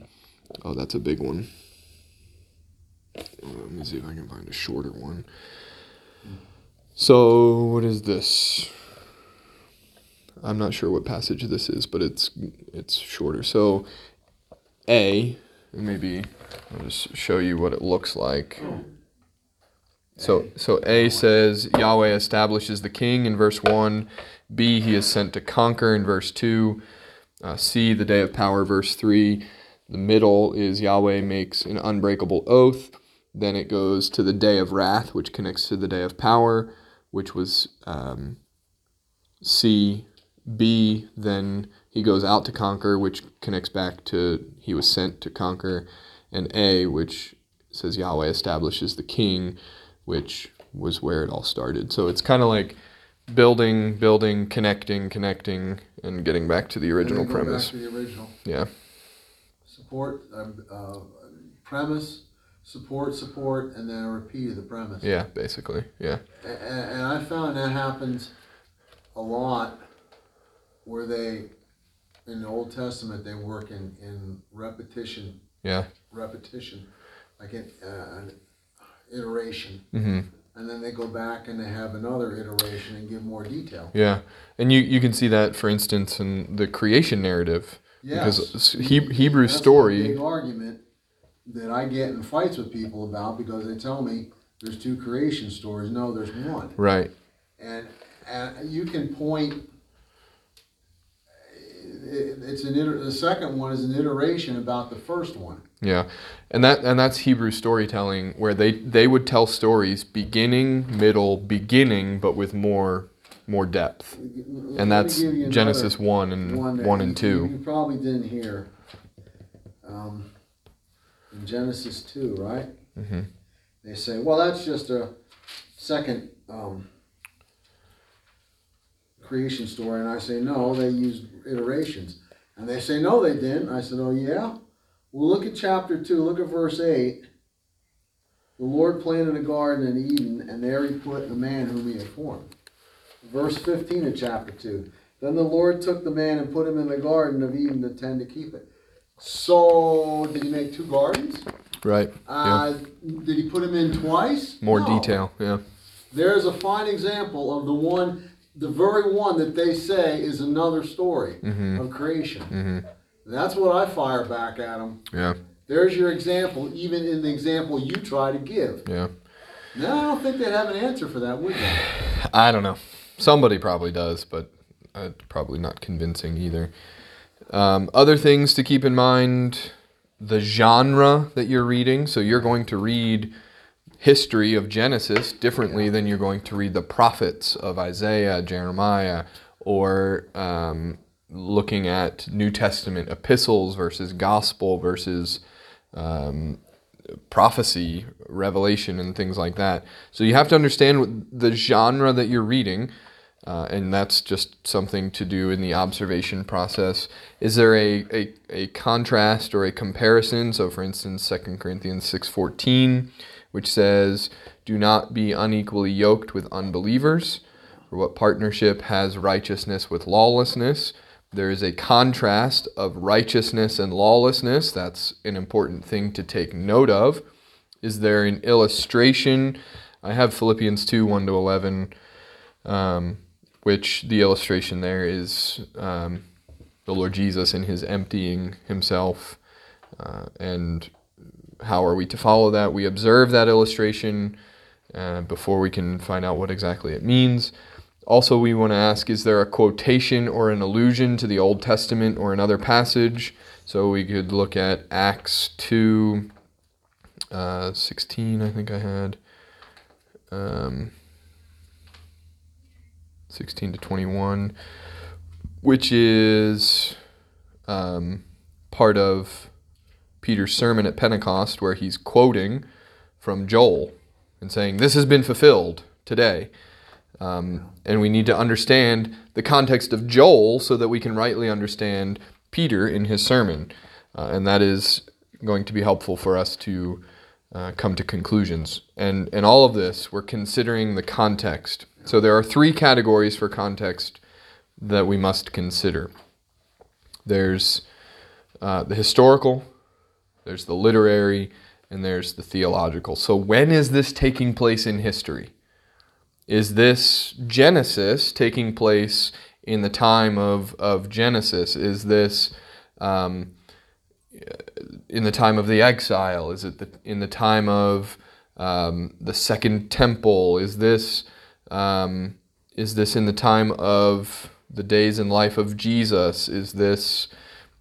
Oh, that's a big one. Uh, Let me see if I can find a shorter one. So, what is this? I'm not sure what passage this is, but it's it's shorter. So, A, maybe I'll just show you what it looks like. So, so A says Yahweh establishes the king in verse one. B, he is sent to conquer in verse two. Uh, C, the day of power, verse three. The middle is Yahweh makes an unbreakable oath. Then it goes to the day of wrath, which connects to the day of power, which was um, C. B, then he goes out to conquer, which connects back to he was sent to conquer. And A, which says Yahweh establishes the king, which was where it all started. So it's kind of like building, building, connecting, connecting, and getting back to the original premise. Back to the original. Yeah. Support, um, uh, premise, support, support, and then a repeat of the premise. Yeah, basically. Yeah. A- a- And I found that happens a lot where they, in the Old Testament, they work in, in repetition, Yeah. repetition, like an, uh, an iteration. hmm And then they go back and they have another iteration and give more detail. Yeah. And you, you can see that, for instance, in the creation narrative. Yes. Because he, Hebrew That's story. big argument that I get in fights with people about because they tell me there's two creation stories. No, there's one. Right. and and you can point. It- It's an iter- the second one is an iteration about the first one. Yeah, and that and that's Hebrew storytelling, where they they would tell stories beginning, middle, beginning, but with more more depth, and that's Genesis one and one, that and you- two. You probably didn't hear. Um, in Genesis two, right? hmm They say, well, that's just a second um, creation story. And I say, no, they used iterations. And they say, no, they didn't. I said, oh, yeah? Well, look at chapter 2. Look at verse 8. The Lord planted a garden in Eden, and there he put the man whom he had formed. Verse 15 of chapter 2. Then the Lord took the man and put him in the garden of Eden to tend to keep it. So, did he make two gardens? Right. Uh, Did he put him in twice? More No. detail. Yeah. There's a fine example of the one, the very one that they say is another story hmm of creation. hmm That's what I fire back at them. Yeah. There's your example, even in the example you try to give. Yeah. No, I don't think they'd have an answer for that, would they? I don't know. Somebody probably does, but uh, probably not convincing either. Um, other things to keep in mind the genre that you're reading. So you're going to read history of Genesis differently than you're going to read the prophets of Isaiah, Jeremiah, or um, looking at New Testament epistles versus gospel versus um, prophecy, revelation, and things like that. So you have to understand the genre that you're reading, uh, and that's just something to do in the observation process. Is there a, a, a contrast or a comparison? So, for instance, 2 Corinthians 6.14, which says, Do not be unequally yoked with unbelievers, for what partnership has righteousness with lawlessness? There is a contrast of righteousness and lawlessness. That's an important thing to take note of. Is there an illustration? I have Philippians 2 1 to 11, um, which the illustration there is um, the Lord Jesus and his emptying himself. Uh, and how are we to follow that? We observe that illustration uh, before we can find out what exactly it means. Also, we want to ask is there a quotation or an allusion to the Old Testament or another passage? So we could look at Acts 2 uh, 16, I think I had. Um, 16 to 21, which is um, part of Peter's sermon at Pentecost, where he's quoting from Joel and saying, This has been fulfilled today. Um, and we need to understand the context of Joel so that we can rightly understand Peter in his sermon. Uh, and that is going to be helpful for us to uh, come to conclusions. And in all of this, we're considering the context. So there are three categories for context that we must consider there's uh, the historical, there's the literary, and there's the theological. So when is this taking place in history? Is this Genesis taking place in the time of, of Genesis? Is this um, in the time of the exile? Is it the, in the time of um, the Second Temple? Is this um, is this in the time of the days and life of Jesus? Is this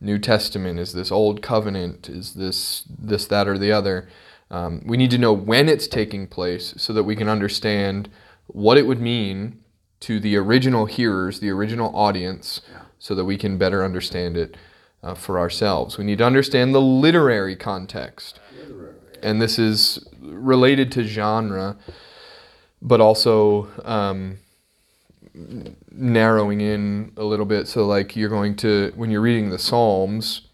New Testament? Is this Old Covenant? Is this this that or the other? Um, we need to know when it's taking place so that we can understand what it would mean to the original hearers, the original audience, so that we can better understand it uh, for ourselves. We need to understand the literary context. And this is related to genre, but also um, narrowing in a little bit. So, like, you're going to, when you're reading the Psalms,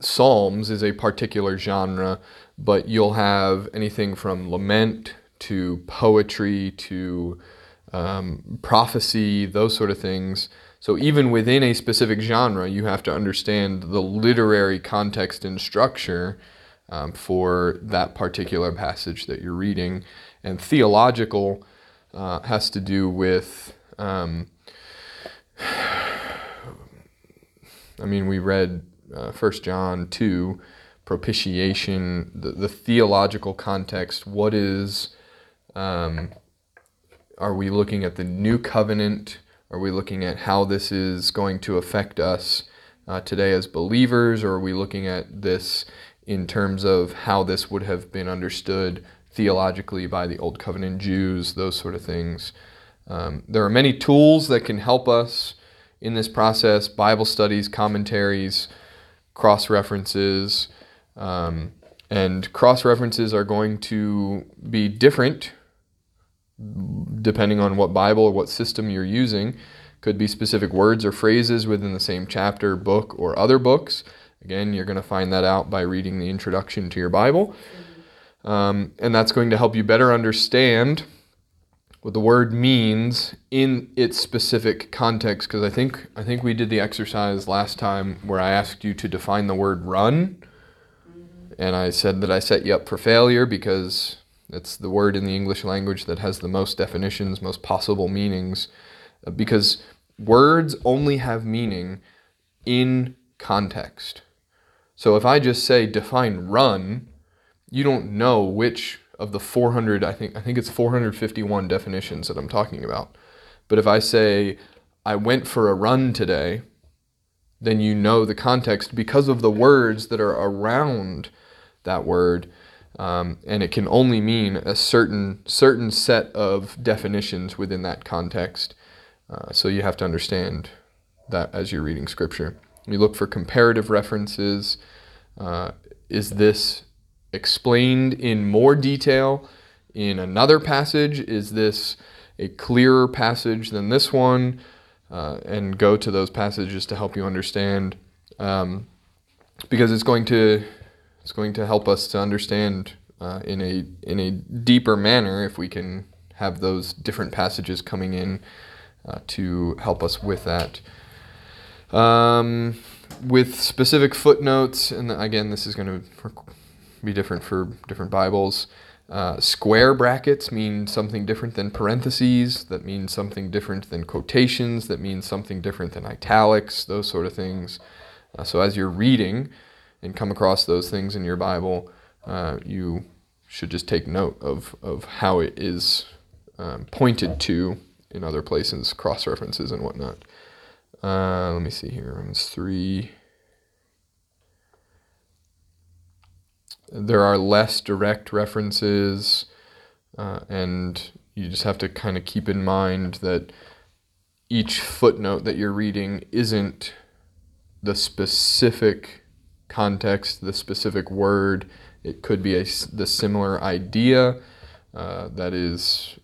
Psalms is a particular genre, but you'll have anything from lament to poetry to um, prophecy, those sort of things. So, even within a specific genre, you have to understand the literary context and structure um, for that particular passage that you're reading. And theological uh, has to do with. Um, I mean, we read uh, John 2, propitiation, the, the theological context. What is, um, are we looking at the new covenant? Are we looking at how this is going to affect us uh, today as believers? Or are we looking at this in terms of how this would have been understood theologically by the Old Covenant Jews, those sort of things? Um, there are many tools that can help us in this process Bible studies, commentaries, cross references. Um, and cross references are going to be different depending on what Bible or what system you're using. Could be specific words or phrases within the same chapter, book, or other books. Again, you're going to find that out by reading the introduction to your Bible. Um, and that's going to help you better understand what the word means in its specific context. Because I think I think we did the exercise last time where I asked you to define the word run. And I said that I set you up for failure because it's the word in the English language that has the most definitions, most possible meanings. Uh, because words only have meaning in context. So if I just say define run, you don't know which of the 400 I think I think it's 451 definitions that I'm talking about. But if I say I went for a run today, then you know the context because of the words that are around that word, um, and it can only mean a certain certain set of definitions within that context. Uh, so you have to understand that as you're reading scripture. You look for comparative references. Uh, is this explained in more detail in another passage? Is this a clearer passage than this one? Uh, and go to those passages to help you understand, um, because it's going to it's going to help us to understand uh, in a in a deeper manner if we can have those different passages coming in uh, to help us with that. Um, with specific footnotes, and again, this is going to be different for different Bibles. Uh, square brackets mean something different than parentheses, that means something different than quotations, that means something different than italics, those sort of things. Uh, so as you're reading and come across those things in your Bible, uh, you should just take note of, of how it is um, pointed to in other places, cross references and whatnot. Uh, let me see here, Romans 3. There are less direct references, uh, and you just have to kind of keep in mind that each footnote that you're reading isn't the specific context, the specific word. It could be a, the similar idea uh, that is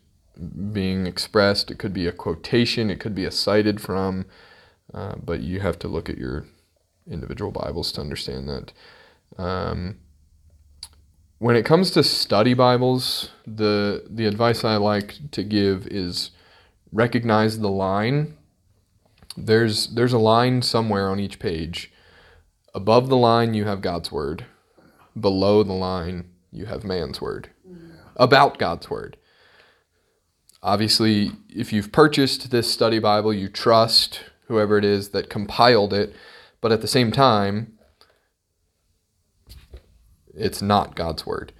being expressed. It could be a quotation. It could be a cited from. Uh, but you have to look at your individual Bibles to understand that. Um, when it comes to study Bibles, the the advice I like to give is recognize the line. There's there's a line somewhere on each page. Above the line you have God's word. Below the line you have man's word. About God's word. Obviously, if you've purchased this study Bible, you trust whoever it is that compiled it, but at the same time, it's not God's word.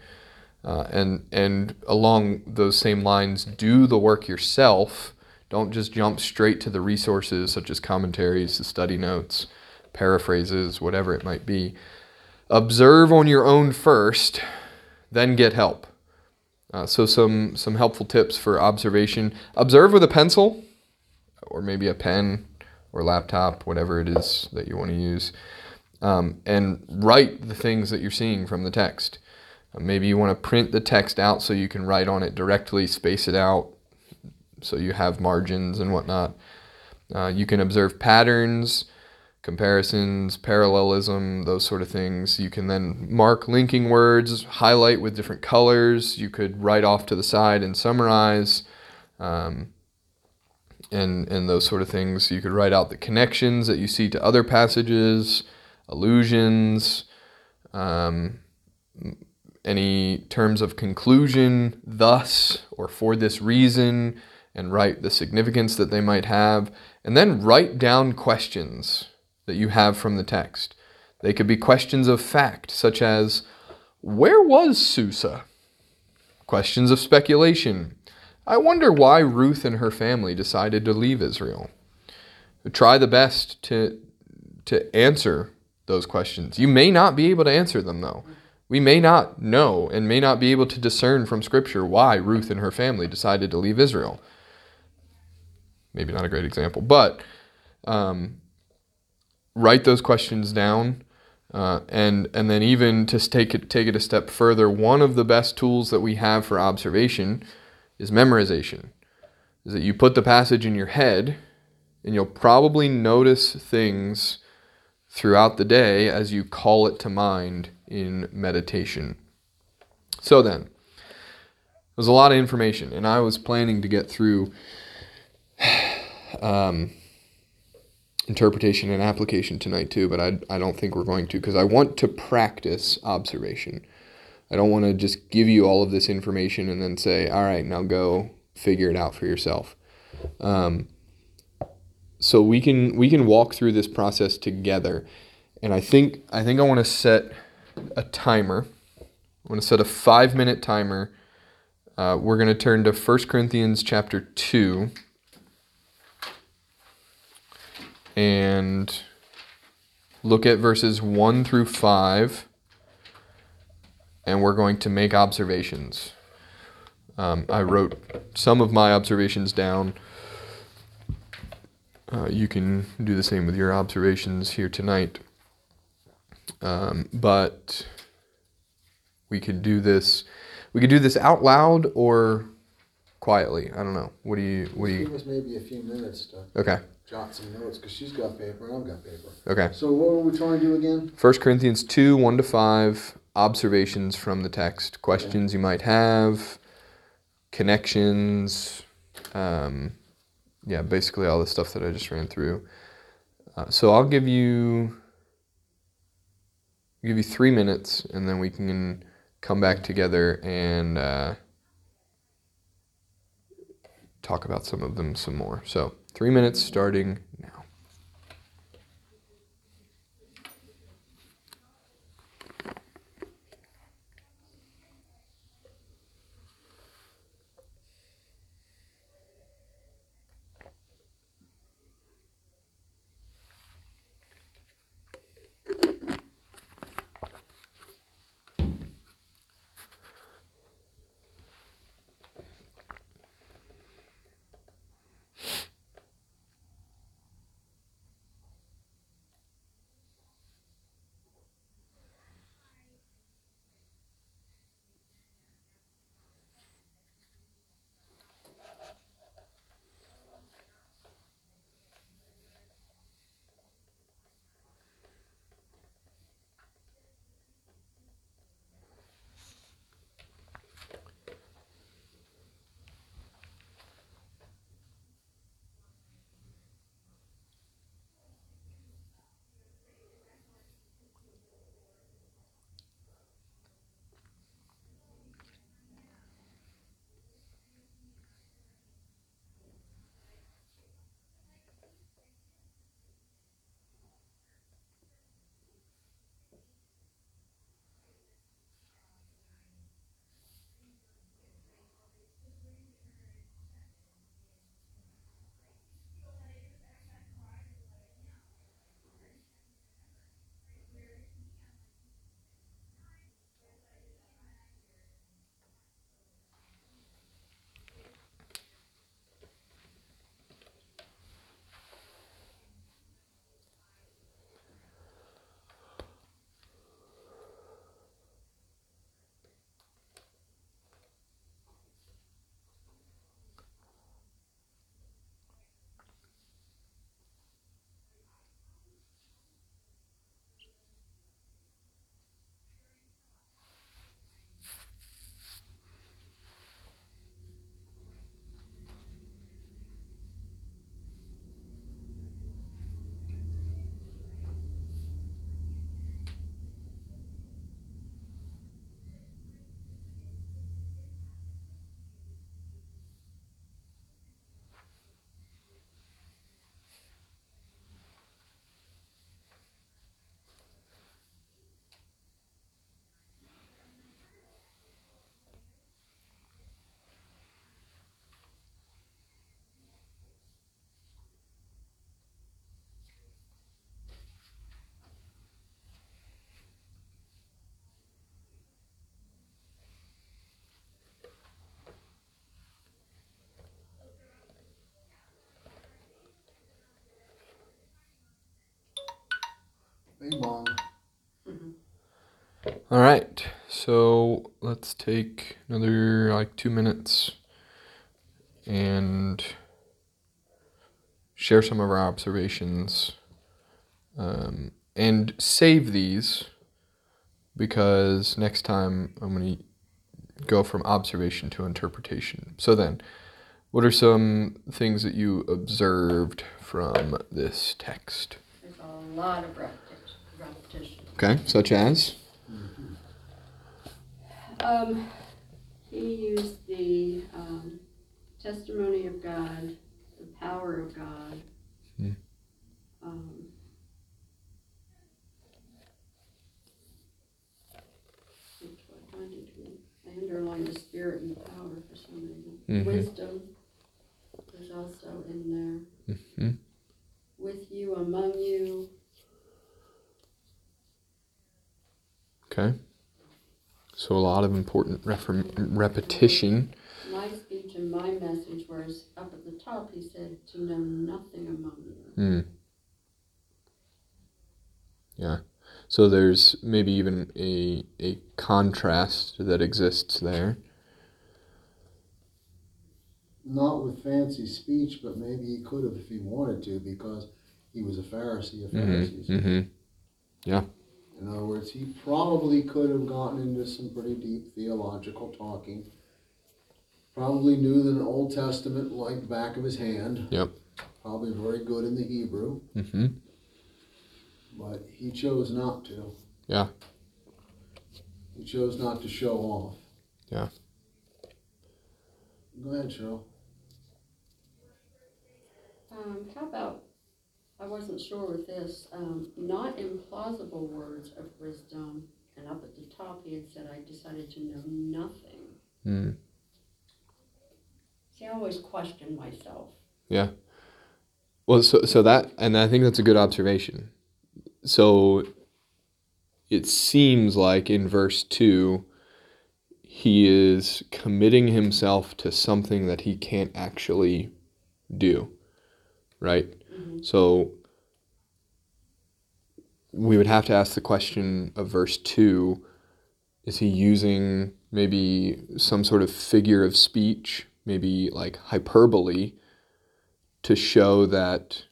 Uh, and and along those same lines, do the work yourself. Don't just jump straight to the resources such as commentaries, the study notes, paraphrases, whatever it might be. Observe on your own first, then get help. Uh, so some some helpful tips for observation: observe with a pencil, or maybe a pen or laptop, whatever it is that you want to use um, and write the things that you're seeing from the text. Uh, maybe you want to print the text out so you can write on it directly, space it out, so you have margins and whatnot. Uh, you can observe patterns, comparisons, parallelism, those sort of things. You can then mark linking words, highlight with different colors. You could write off to the side and summarize. Um, and, and those sort of things. You could write out the connections that you see to other passages, allusions, um, any terms of conclusion, thus, or for this reason, and write the significance that they might have, and then write down questions that you have from the text. They could be questions of fact, such as, Where was Susa? Questions of speculation. I wonder why Ruth and her family decided to leave Israel. Try the best to, to answer those questions. You may not be able to answer them, though. We may not know and may not be able to discern from Scripture why Ruth and her family decided to leave Israel. Maybe not a great example, but um, write those questions down. Uh, and and then even to take it take it a step further, one of the best tools that we have for observation is memorization. Is that you put the passage in your head, and you'll probably notice things throughout the day as you call it to mind in meditation. So then, there's a lot of information, and I was planning to get through um, interpretation and application tonight too, but I, I don't think we're going to because I want to practice observation. I don't want to just give you all of this information and then say, all right, now go figure it out for yourself. Um, so we can we can walk through this process together, and I think I think I want to set a timer. I want to set a five minute timer. Uh, we're going to turn to 1 Corinthians chapter 2 and look at verses 1 through 5 and we're going to make observations. Um, I wrote some of my observations down. Uh, you can do the same with your observations here tonight. Um, but we could do this. We could do this out loud or quietly. I don't know. What do you? What do you? Give us maybe a few minutes to Okay. jot some notes, because she's got paper and I've got paper. Okay. So what were we trying to do again? 1 Corinthians 2 1 to 5, observations from the text, questions you might have, connections, um, yeah, basically all the stuff that I just ran through. Uh, so I'll give you give you three minutes, and then we can come back together and uh, talk about some of them some more. So three minutes starting now. All right. So let's take another like two minutes and share some of our observations um, and save these because next time I'm going to go from observation to interpretation. So then, what are some things that you observed from this text? There's a lot of repetition. repetition. Okay, such as? Um, he used the, um, testimony of God, the power of God. Hmm. Um, which one did we- I underlined the spirit and the power for some reason. Mhm. Wisdom is also in there. hmm With you, among you, Okay. So a lot of important refer- repetition. my speech and my message, was up at the top he said to know nothing among you. Hmm. Yeah. So there's maybe even a a contrast that exists there. Not with fancy speech, but maybe he could have if he wanted to, because he was a Pharisee of Mm-hmm. Pharisees. Mm-hmm. In other words, he probably could have gotten into some pretty deep theological talking. Probably knew the Old Testament like the back of his hand. Yep. Probably very good in the Hebrew, Mm-hmm. but he chose not to. Yeah. He chose not to show off. Yeah. Go ahead, Cheryl. Um, how about, I wasn't sure with this, um, not implausible words of wisdom, and up at the top he had said, I decided to know nothing. Mm. See, I always question myself. Yeah. Well, so so that and I think that's a good observation. So it seems like in verse 2 he is committing himself to something that he can't actually do. Right? Mhm. So we would have to ask the question of verse 2 is he using maybe some sort of figure of speech, maybe like hyperbole, to show that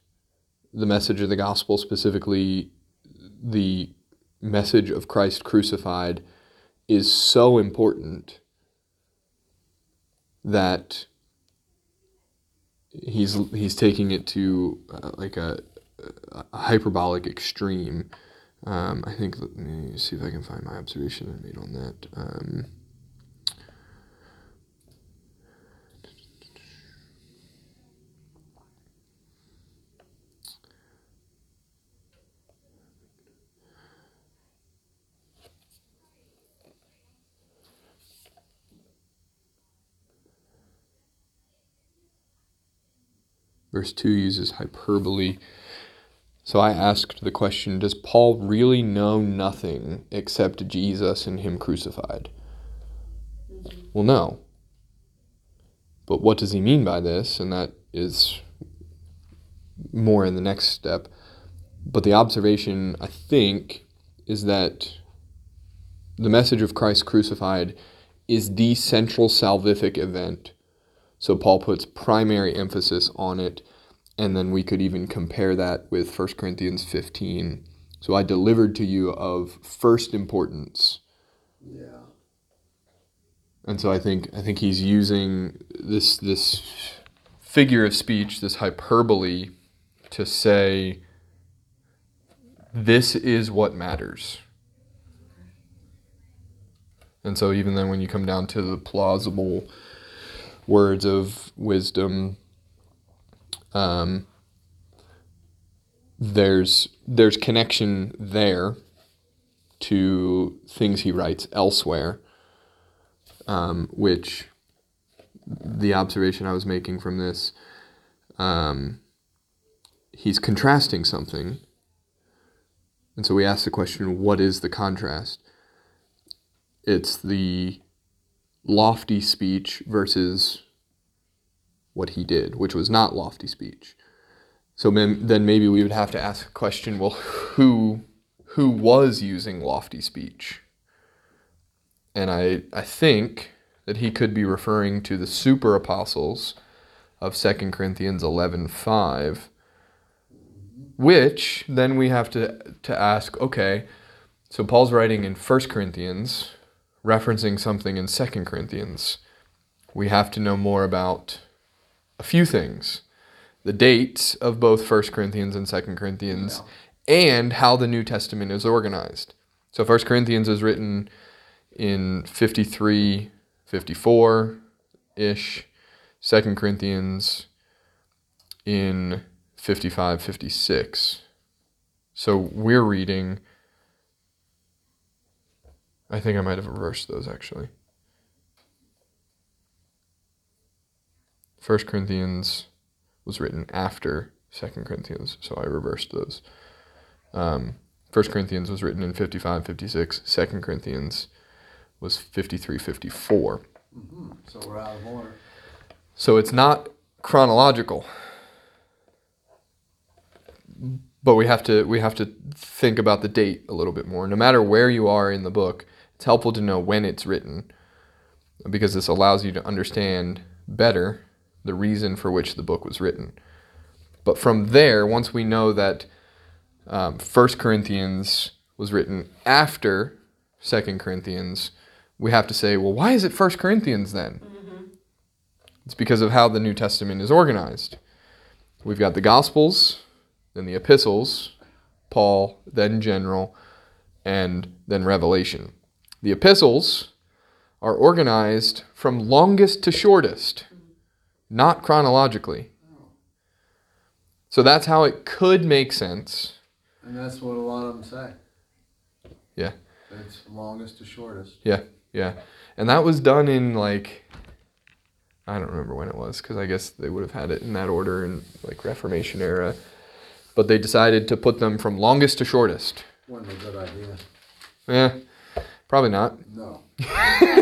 the message of the gospel, specifically the message of Christ crucified, is so important that he's he's taking it to uh, like a, a hyperbolic extreme. Um, I think let me see if I can find my observation I made on that. Um, verse 2 uses hyperbole. So I asked the question Does Paul really know nothing except Jesus and Him crucified? Mhm. Well, no. But what does he mean by this? And that is more in the next step. But the observation, I think, is that the message of Christ crucified is the central salvific event. So Paul puts primary emphasis on it, and then we could even compare that with 1 Corinthians 15. So I delivered to you of first importance. Yeah. And so I think I think he's using this this figure of speech, this hyperbole, to say this is what matters. And so even then when you come down to the plausible words of wisdom, um, there's there's connection there to things he writes elsewhere um, which the observation I was making from this, um, he's contrasting something. And so we ask the question what is the contrast? It's the lofty speech versus what he did, which was not lofty speech. So then, maybe we would have to ask a question well, who, who was using lofty speech. And I, I think that he could be referring to the super apostles of 2 Corinthians 11:5 which then we have to to ask okay so Paul's writing in 1 Corinthians referencing something in 2 Corinthians we have to know more about a few things the dates of both 1 Corinthians and 2 Corinthians and how the New Testament is organized so 1 Corinthians is written in 53 54 ish 2 Corinthians in 55 56. So we're reading. I think I might have reversed those actually. 1 Corinthians was written after 2 Corinthians, so I reversed those. Um, 1 Corinthians was written in 55 56. 2 Corinthians was 53 54. Mm-hmm. So we're out of order. So it's not chronological. But we have to we have to think about the date a little bit more. No matter where you are in the book, it's helpful to know when it's written because this allows you to understand better the reason for which the book was written. But from there, once we know that um, 1 Corinthians was written after 2 Corinthians, we have to say, well, why is it 1 Corinthians then? It's because of how the New Testament is organized. We've got the Gospels, then the Epistles, Paul, then General, and then Revelation. The Epistles are organized from longest to shortest, not chronologically. So that's how it could make sense. And that's what a lot of them say. Yeah. It's longest to shortest. Yeah, yeah. And that was done in like I don't remember when it was because I guess they would have had it in that order in like Reformation era. But they decided to put them from longest to shortest. Wasn't a good idea. Yeah, probably not. No.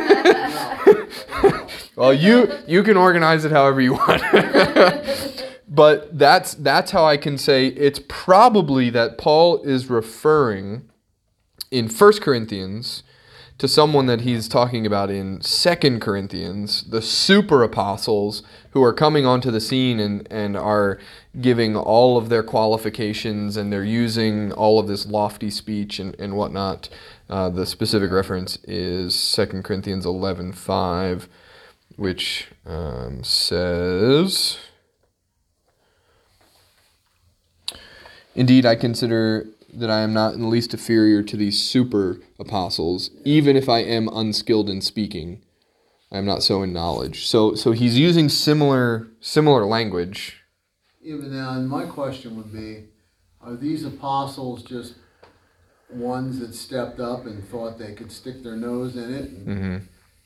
Well, you you can organize it however you want. but that's that's how I can say it's probably that Paul is referring in 1 Corinthians to someone that he's talking about in 2 Corinthians, the super apostles who are coming onto the scene and, and are giving all of their qualifications and they're using all of this lofty speech and, and whatnot. Uh, the specific reference is 2 Corinthians 11 5 which um, says, Indeed, I consider that I am not in the least inferior to these super apostles, even if I am unskilled in speaking. I am not so in knowledge. So, so he's using similar similar language. Even now, and my question would be, are these apostles just ones that stepped up and thought they could stick their nose in it and, hmm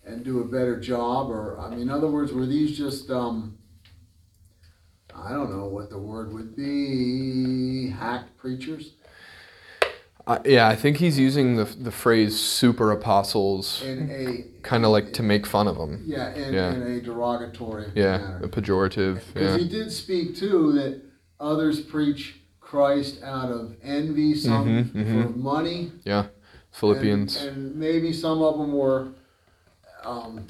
and do a better job? Or, I mean, in other words, were these just, um, I don't know what the word would be, hacked preachers? Uh, yeah, I think he's using the the phrase super apostles kind of like to make fun of them. yeah, in, Yeah. in a derogatory Yeah, manner. a pejorative. Because Yeah. he did speak too that others preach Christ out of envy, some Mhm, mhm. for money. Yeah. Philippians. And, and maybe some of them were um,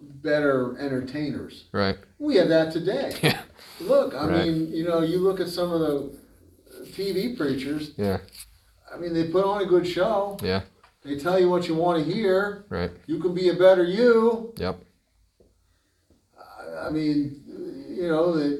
better entertainers. right. We have that today. Yeah. Look, I Right. mean, you know, you look at some of the TV preachers. Yeah. I mean, they put on a good show. Yeah. They tell you what you want to hear. Right. You can be a better you. Yep. I- I mean, you know, they,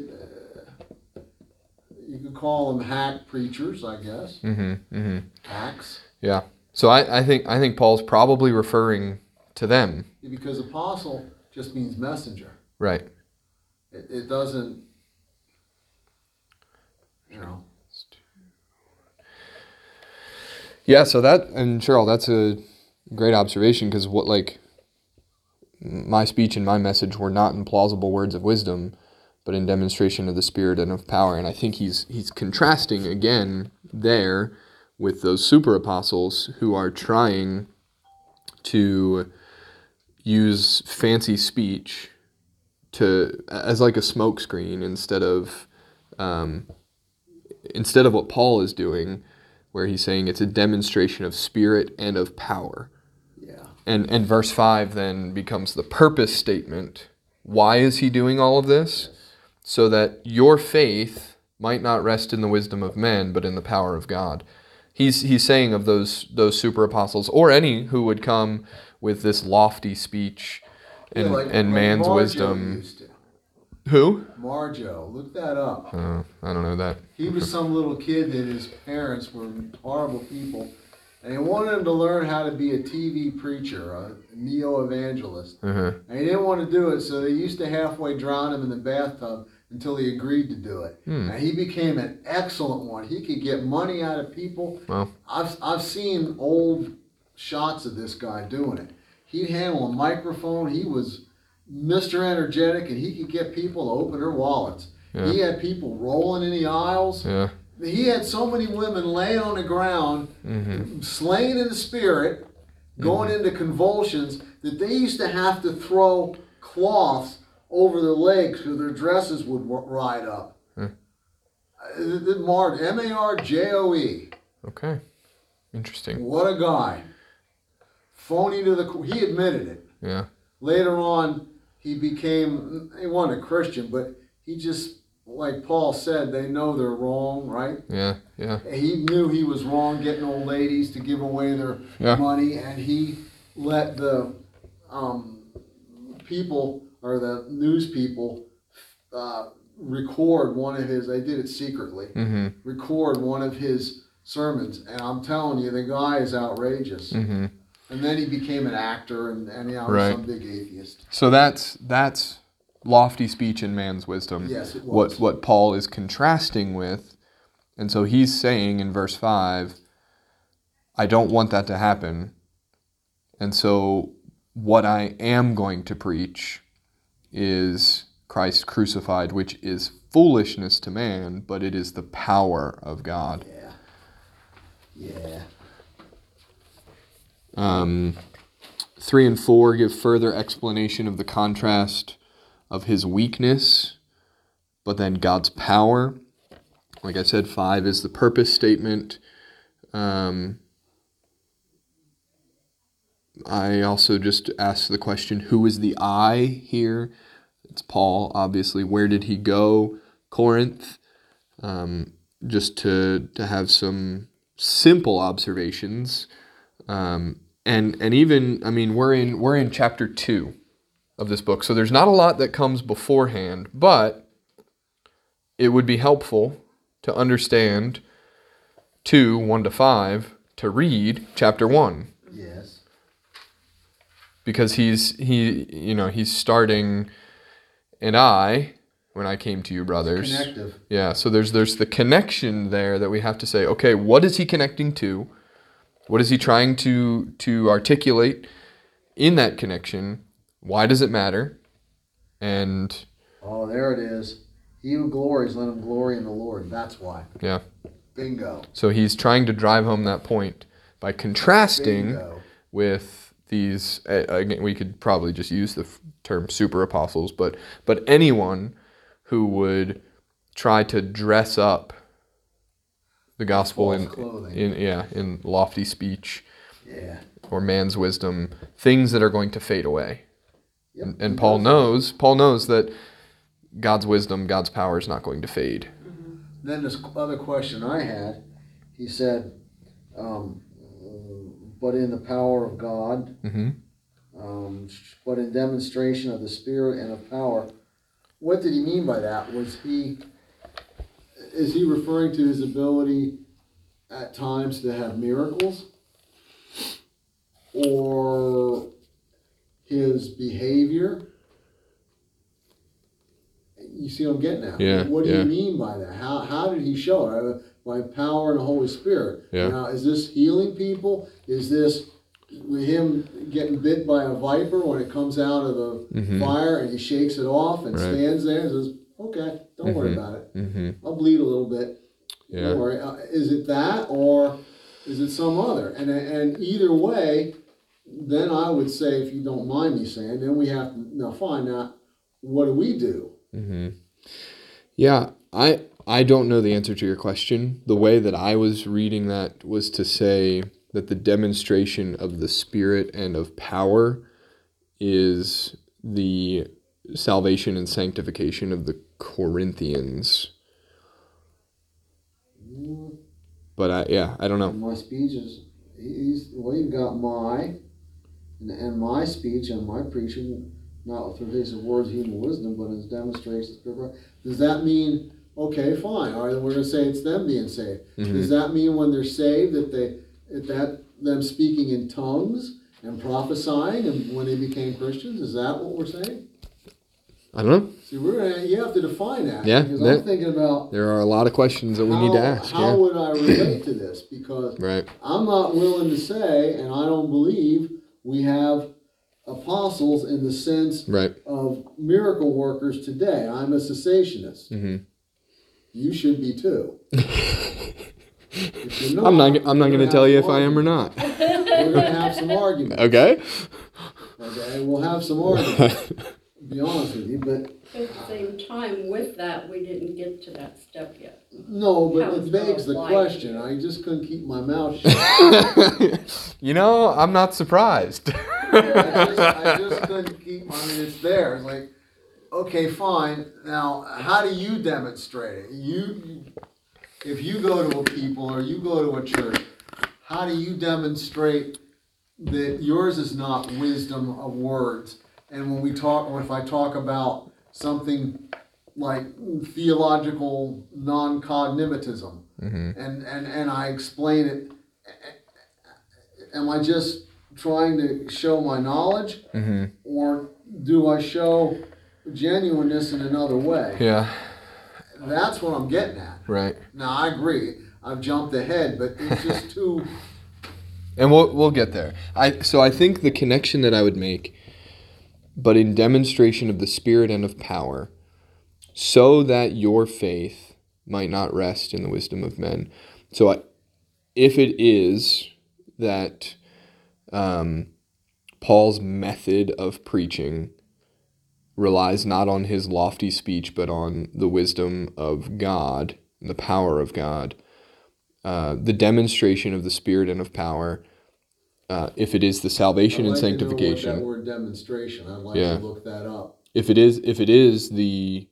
you could call them hack preachers, I guess. Mm-hmm. Mm-hmm. Hacks. Yeah. So I, I think I think Paul's probably referring to them. Because apostle just means messenger. Right. It, it doesn't, you know. Yeah. So that and Cheryl, that's a great observation because what like my speech and my message were not in plausible words of wisdom, but in demonstration of the spirit and of power. And I think he's he's contrasting again there with those super apostles who are trying to use fancy speech to as like a smokescreen instead of um, instead of what Paul is doing, where he's saying it's a demonstration of spirit and of power. Yeah. And and verse 5 then becomes the purpose statement. Why is he doing all of this? So that your faith might not rest in the wisdom of men, but in the power of God. He's he's saying of those those super apostles or any who would come with this lofty speech and, Yeah, like- and like man's Marjoe wisdom. Who? Marjoe, look that up. Uh, I don't know that. He was some little kid that his parents were horrible people, and he wanted him to learn how to be a TV preacher, a neo evangelist. Uh-huh. And he didn't want to do it, so they used to halfway drown him in the bathtub until he agreed to do it. Hmm. And he became an excellent one. He could get money out of people. Wow. I've, I've seen old shots of this guy doing it. He'd handle a microphone. He was Mr. Energetic, and he could get people to open their wallets. Yeah. He had people rolling in the aisles. Yeah. He had so many women laying on the ground, Mm-hmm. slain in the spirit, going into convulsions, that they used to have to throw cloths over their legs so their dresses would w- ride up. Hmm. Uh, the- the Mar- M-A-R-J-O-E. Okay. Interesting. What a guy. Phony to the. He admitted it. Yeah. Later on, he became, he wasn't a Christian, but he just, like Paul said, they know they're wrong, right? Yeah. Yeah. He knew he was wrong getting old ladies to give away their Yeah. money, and he let the um, people or the news people uh, record one of his. They did it secretly. Mm-hmm. Record one of his sermons, and I'm telling you, the guy is outrageous. Mm-hmm. And then he became an actor, and and now Right. he's some big atheist. So that's that's lofty speech in man's wisdom. Yes, it What what Paul is contrasting with, and so he's saying in verse five, I don't want that to happen, and so what I am going to preach is Christ crucified, which is foolishness to man, but it is the power of God. Yeah. Yeah. Um, three and four give further explanation of the contrast of his weakness, but then God's power. Like I said, five is the purpose statement. Um, I also just asked the question who is the I here? It's Paul, obviously. Where did he go? Corinth. Um, just to, to have some simple observations. Um, and and even I mean we're in we're in chapter two of this book, so there's not a lot that comes beforehand, but it would be helpful to understand two one to five to read chapter one Yes. Because he's he you know he's starting and I when I came to you brothers Connective. yeah, so there's there's the connection there that we have to say, okay, what is he connecting to? What is he trying to to articulate in that connection? Why does it matter? And Oh, there it is. He who glories, let him glory in the Lord. That's why. yeah, Bingo. so he's trying to drive home that point by contrasting Bingo. with these. Again, we could probably just use the term super apostles, but but anyone who would try to dress up the gospel in, in yeah in lofty speech Yeah. or man's wisdom, things that are going to fade away. Yep. And, and Paul knows Paul knows that God's wisdom, God's power is not going to fade. Then this other question I had, he said, um, but in the power of God, hmm um, but in demonstration of the Spirit and of power. What did he mean by that? Was he, is he referring to his ability at times to have miracles? Or his behavior? You see what I'm getting at? Yeah, What do yeah. you mean by that? How, how did he show it? By power and the Holy Spirit. Yeah. Now, is this healing people? Is this with him getting bit by a viper when it comes out of the Mhm. fire and he shakes it off and Right. stands there and says, "Okay, don't worry Mhm. about it. hmm I'll bleed a little bit. Yeah. Don't worry." Uh, is it that or is it some other? And and either way, then I would say, if you don't mind me saying, then we have to now find out what do we do. hmm Yeah, I I don't know the answer to your question. The way that I was reading that was to say that the demonstration of the Spirit and of power is the salvation and sanctification of the Corinthians. But I, yeah, I don't know. My speech is, he's, well, you've got my, and, and my speech and my preaching, not through his words, human wisdom, but his demonstrations. Does that mean, okay, fine, all right, we're gonna say it's them being saved. Mhm. Does that mean when they're saved that they, that- them speaking in tongues and prophesying and when they became Christians, is that what we're saying? I don't know. See, we're gonna, you have to define that. Yeah, Because that- I'm thinking about. There are a lot of questions that we need to ask. How Yeah. would I relate to this? Because Right. I'm not willing to say, and I don't believe we have apostles in the sense Right. of miracle workers today. I'm a cessationist. hmm You should be too. If you're I'm not. I'm not going to tell you if I am or not. We're gonna have some argument. Okay. Okay, we'll have some argument. to Be honest with you, but At the same time, with that, we didn't get to that step yet. no, but it begs the apply. question. I just couldn't keep my mouth shut. you know, I'm not surprised. I just, I just couldn't keep. I mean, it's there. It's like, okay, fine. Now, how do you demonstrate it? You, if you go to a people or you go to a church, how do you demonstrate that yours is not wisdom of words? And when we talk, or if I talk about something like theological non-cognitivism, Mhm. and, and, and I explain it, am I just trying to show my knowledge, hmm or do I show genuineness in another way? Yeah. That's what I'm getting at. Right. Now I agree. I've jumped ahead, but it's just too. And we'll we'll get there. I so I think the connection that I would make, but in demonstration of the spirit and of power, so that your faith might not rest in the wisdom of men. So I, if it is that um, Paul's method of preaching relies not on his lofty speech, but on the wisdom of God, the power of God, uh, the demonstration of the Spirit and of power, uh, if it is the salvation and like what sanctification, that word demonstration. I'd like Yeah. to look that up if it is if it is the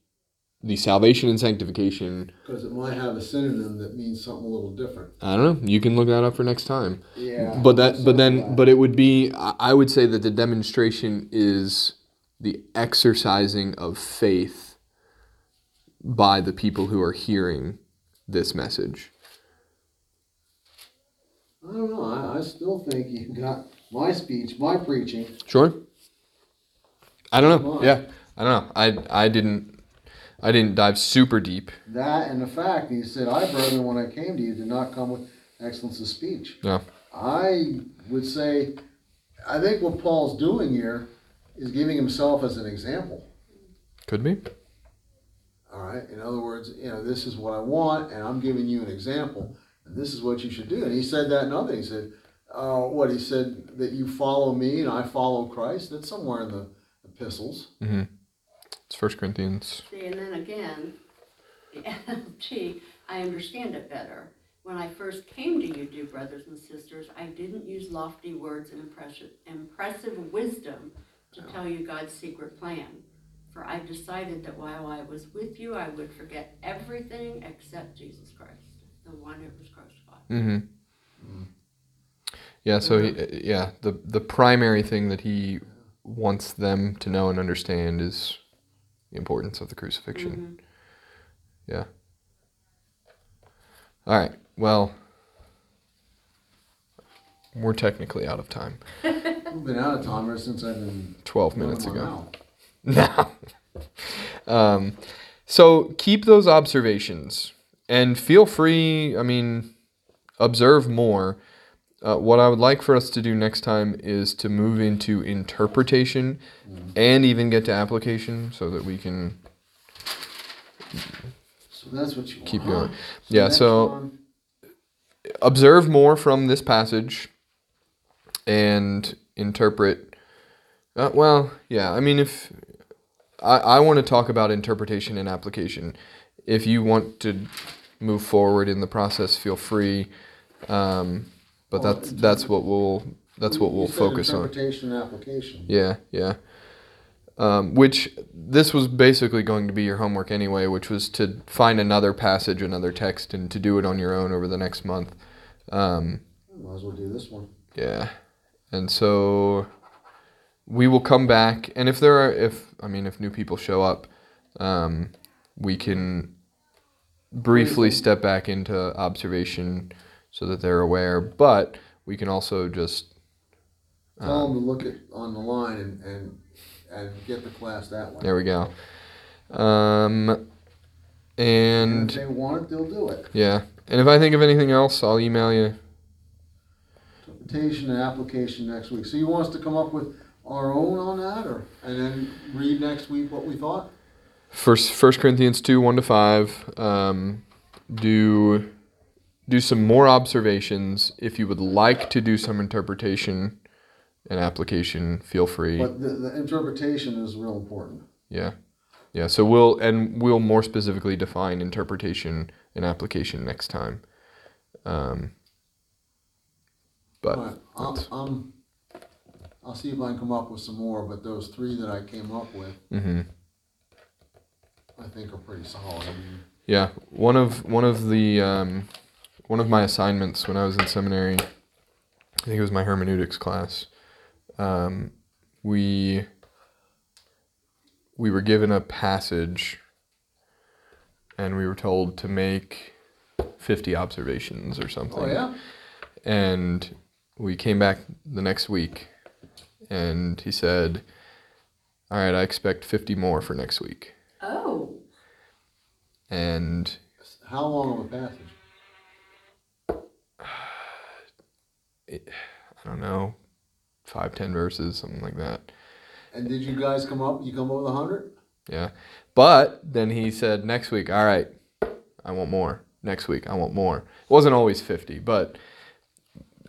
the salvation and sanctification, because it might have a synonym that means something a little different. I don't know. You can look that up for next time. Yeah. but that but then glad. but it would be I would say that the demonstration is the exercising of faith by the people who are hearing this message. I don't know. I, I still think you got my speech, my preaching. Sure. I don't know. Yeah, I don't know. I I didn't I didn't dive super deep. That and the fact that he said, I, brethren, when I came to you, did not come with excellence of speech. Yeah. I would say, I think what Paul's doing here is giving himself as an example. Could be. All right. In other words, you know, this is what I want, and I'm giving you an example, and this is what you should do. And he said that in other. He said, uh, what he said that you follow me and I follow Christ. That's somewhere in the epistles. Mm-hmm. It's First Corinthians. See, and then again, the NLT, I understand it better. When I first came to you, dear brothers and sisters, I didn't use lofty words and impressive, impressive wisdom to tell you God's secret plan. For I decided that while I was with you, I would forget everything except Jesus Christ, the one who was crucified. Mm-hmm. Yeah. So he, yeah, the the primary thing that he wants them to know and understand is the importance of the crucifixion. Yeah. All right. Well, we're technically out of time. We've been out of time ever since I've been Twelve minutes ago. mouth. No. um, so keep those observations and feel free. I mean, observe more. Uh, what I would like for us to do next time is to move into interpretation and even get to application so that we can So that's what you want. keep huh? going. Yeah, so- observe more from this passage and interpret. Uh, well, yeah, I mean, if I, I want to talk about interpretation and application, if you want to move forward in the process, feel free. Um, but that's that's what we'll that's what we'll focus on. Interpretation and application. Yeah, yeah. Um, which this was basically going to be your homework anyway, which was to find another passage, another text, and to do it on your own over the next month. Um, Might as well do this one. yeah, and so we will come back, and if there are, if I mean, if new people show up, um, we can briefly step back into observation so that they're aware. But we can also just Tell um, them to look at on the line and, and and get the class that way. There we go. Um, And and if they want it, they'll do it. yeah, and if I think of anything else, I'll email you. Interpretation and application next week. So you want us to come up with our own on that, or and then read next week what we thought? First, First Corinthians two one to five. Um, do do some more observations. If you would like to do some interpretation and application, feel free. But the, the interpretation is real important. Yeah, yeah. So we'll and we'll more specifically define interpretation and application next time. Um, but right, that's- um, I'll see if I can come up with some more. But those three that I came up with, mhm. I think are pretty solid. I mean, Yeah, one of one of the um, one of my assignments when I was in seminary, I think it was my hermeneutics class. Um, we we were given a passage, and we were told to make fifty observations or something. oh yeah. And we came back the next week, and he said, "All right, I expect fifty more for next week." Oh, And How long of a passage? I don't know, five, ten verses, something like that. And did you guys come up? You come up with a hundred? Yeah. But then he said next week, all right, I want more. Next week, I want more. It wasn't always 50, but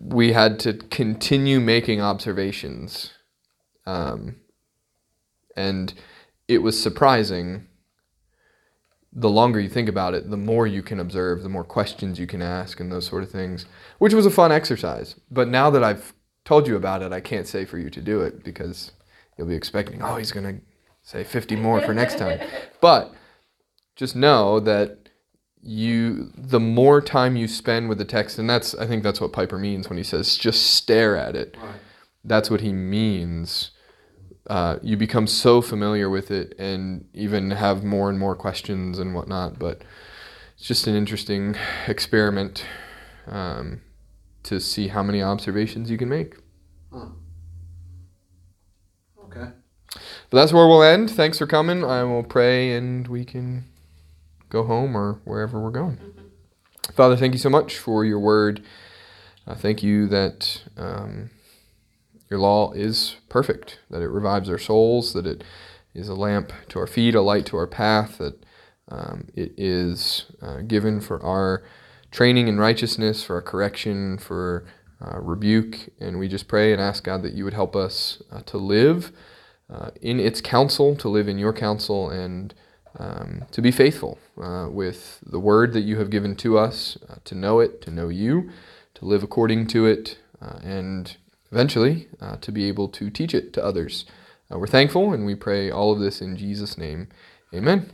we had to continue making observations. Um, and it was surprising. The longer you think about it, the more you can observe, the more questions you can ask, and those sort of things, which was a fun exercise. But now that I've told you about it, I can't say for you to do it because you'll be expecting, oh, he's going to say 50 more for next time. But just know that you the more time you spend with the text and that's I think that's what Piper means when he says just stare at it. Right. That's what he means. Uh, you become so familiar with it and even have more and more questions and whatnot. But it's just an interesting experiment um, to see how many observations you can make. Okay. But that's where we'll end. Thanks for coming. I will pray and we can go home or wherever we're going. Father, thank you so much for your word. Uh, thank you that um, your law is perfect, that it revives our souls, that it is a lamp to our feet, a light to our path, that um, it is uh, given for our training in righteousness, for our correction, for uh, rebuke. And we just pray and ask God that you would help us uh, to live uh, in its counsel, to live in your counsel, and um, to be faithful uh, with the word that you have given to us, uh, to know it, to know you, to live according to it, uh, and eventually uh, to be able to teach it to others. Uh, we're thankful and we pray all of this in Jesus' name. Amen.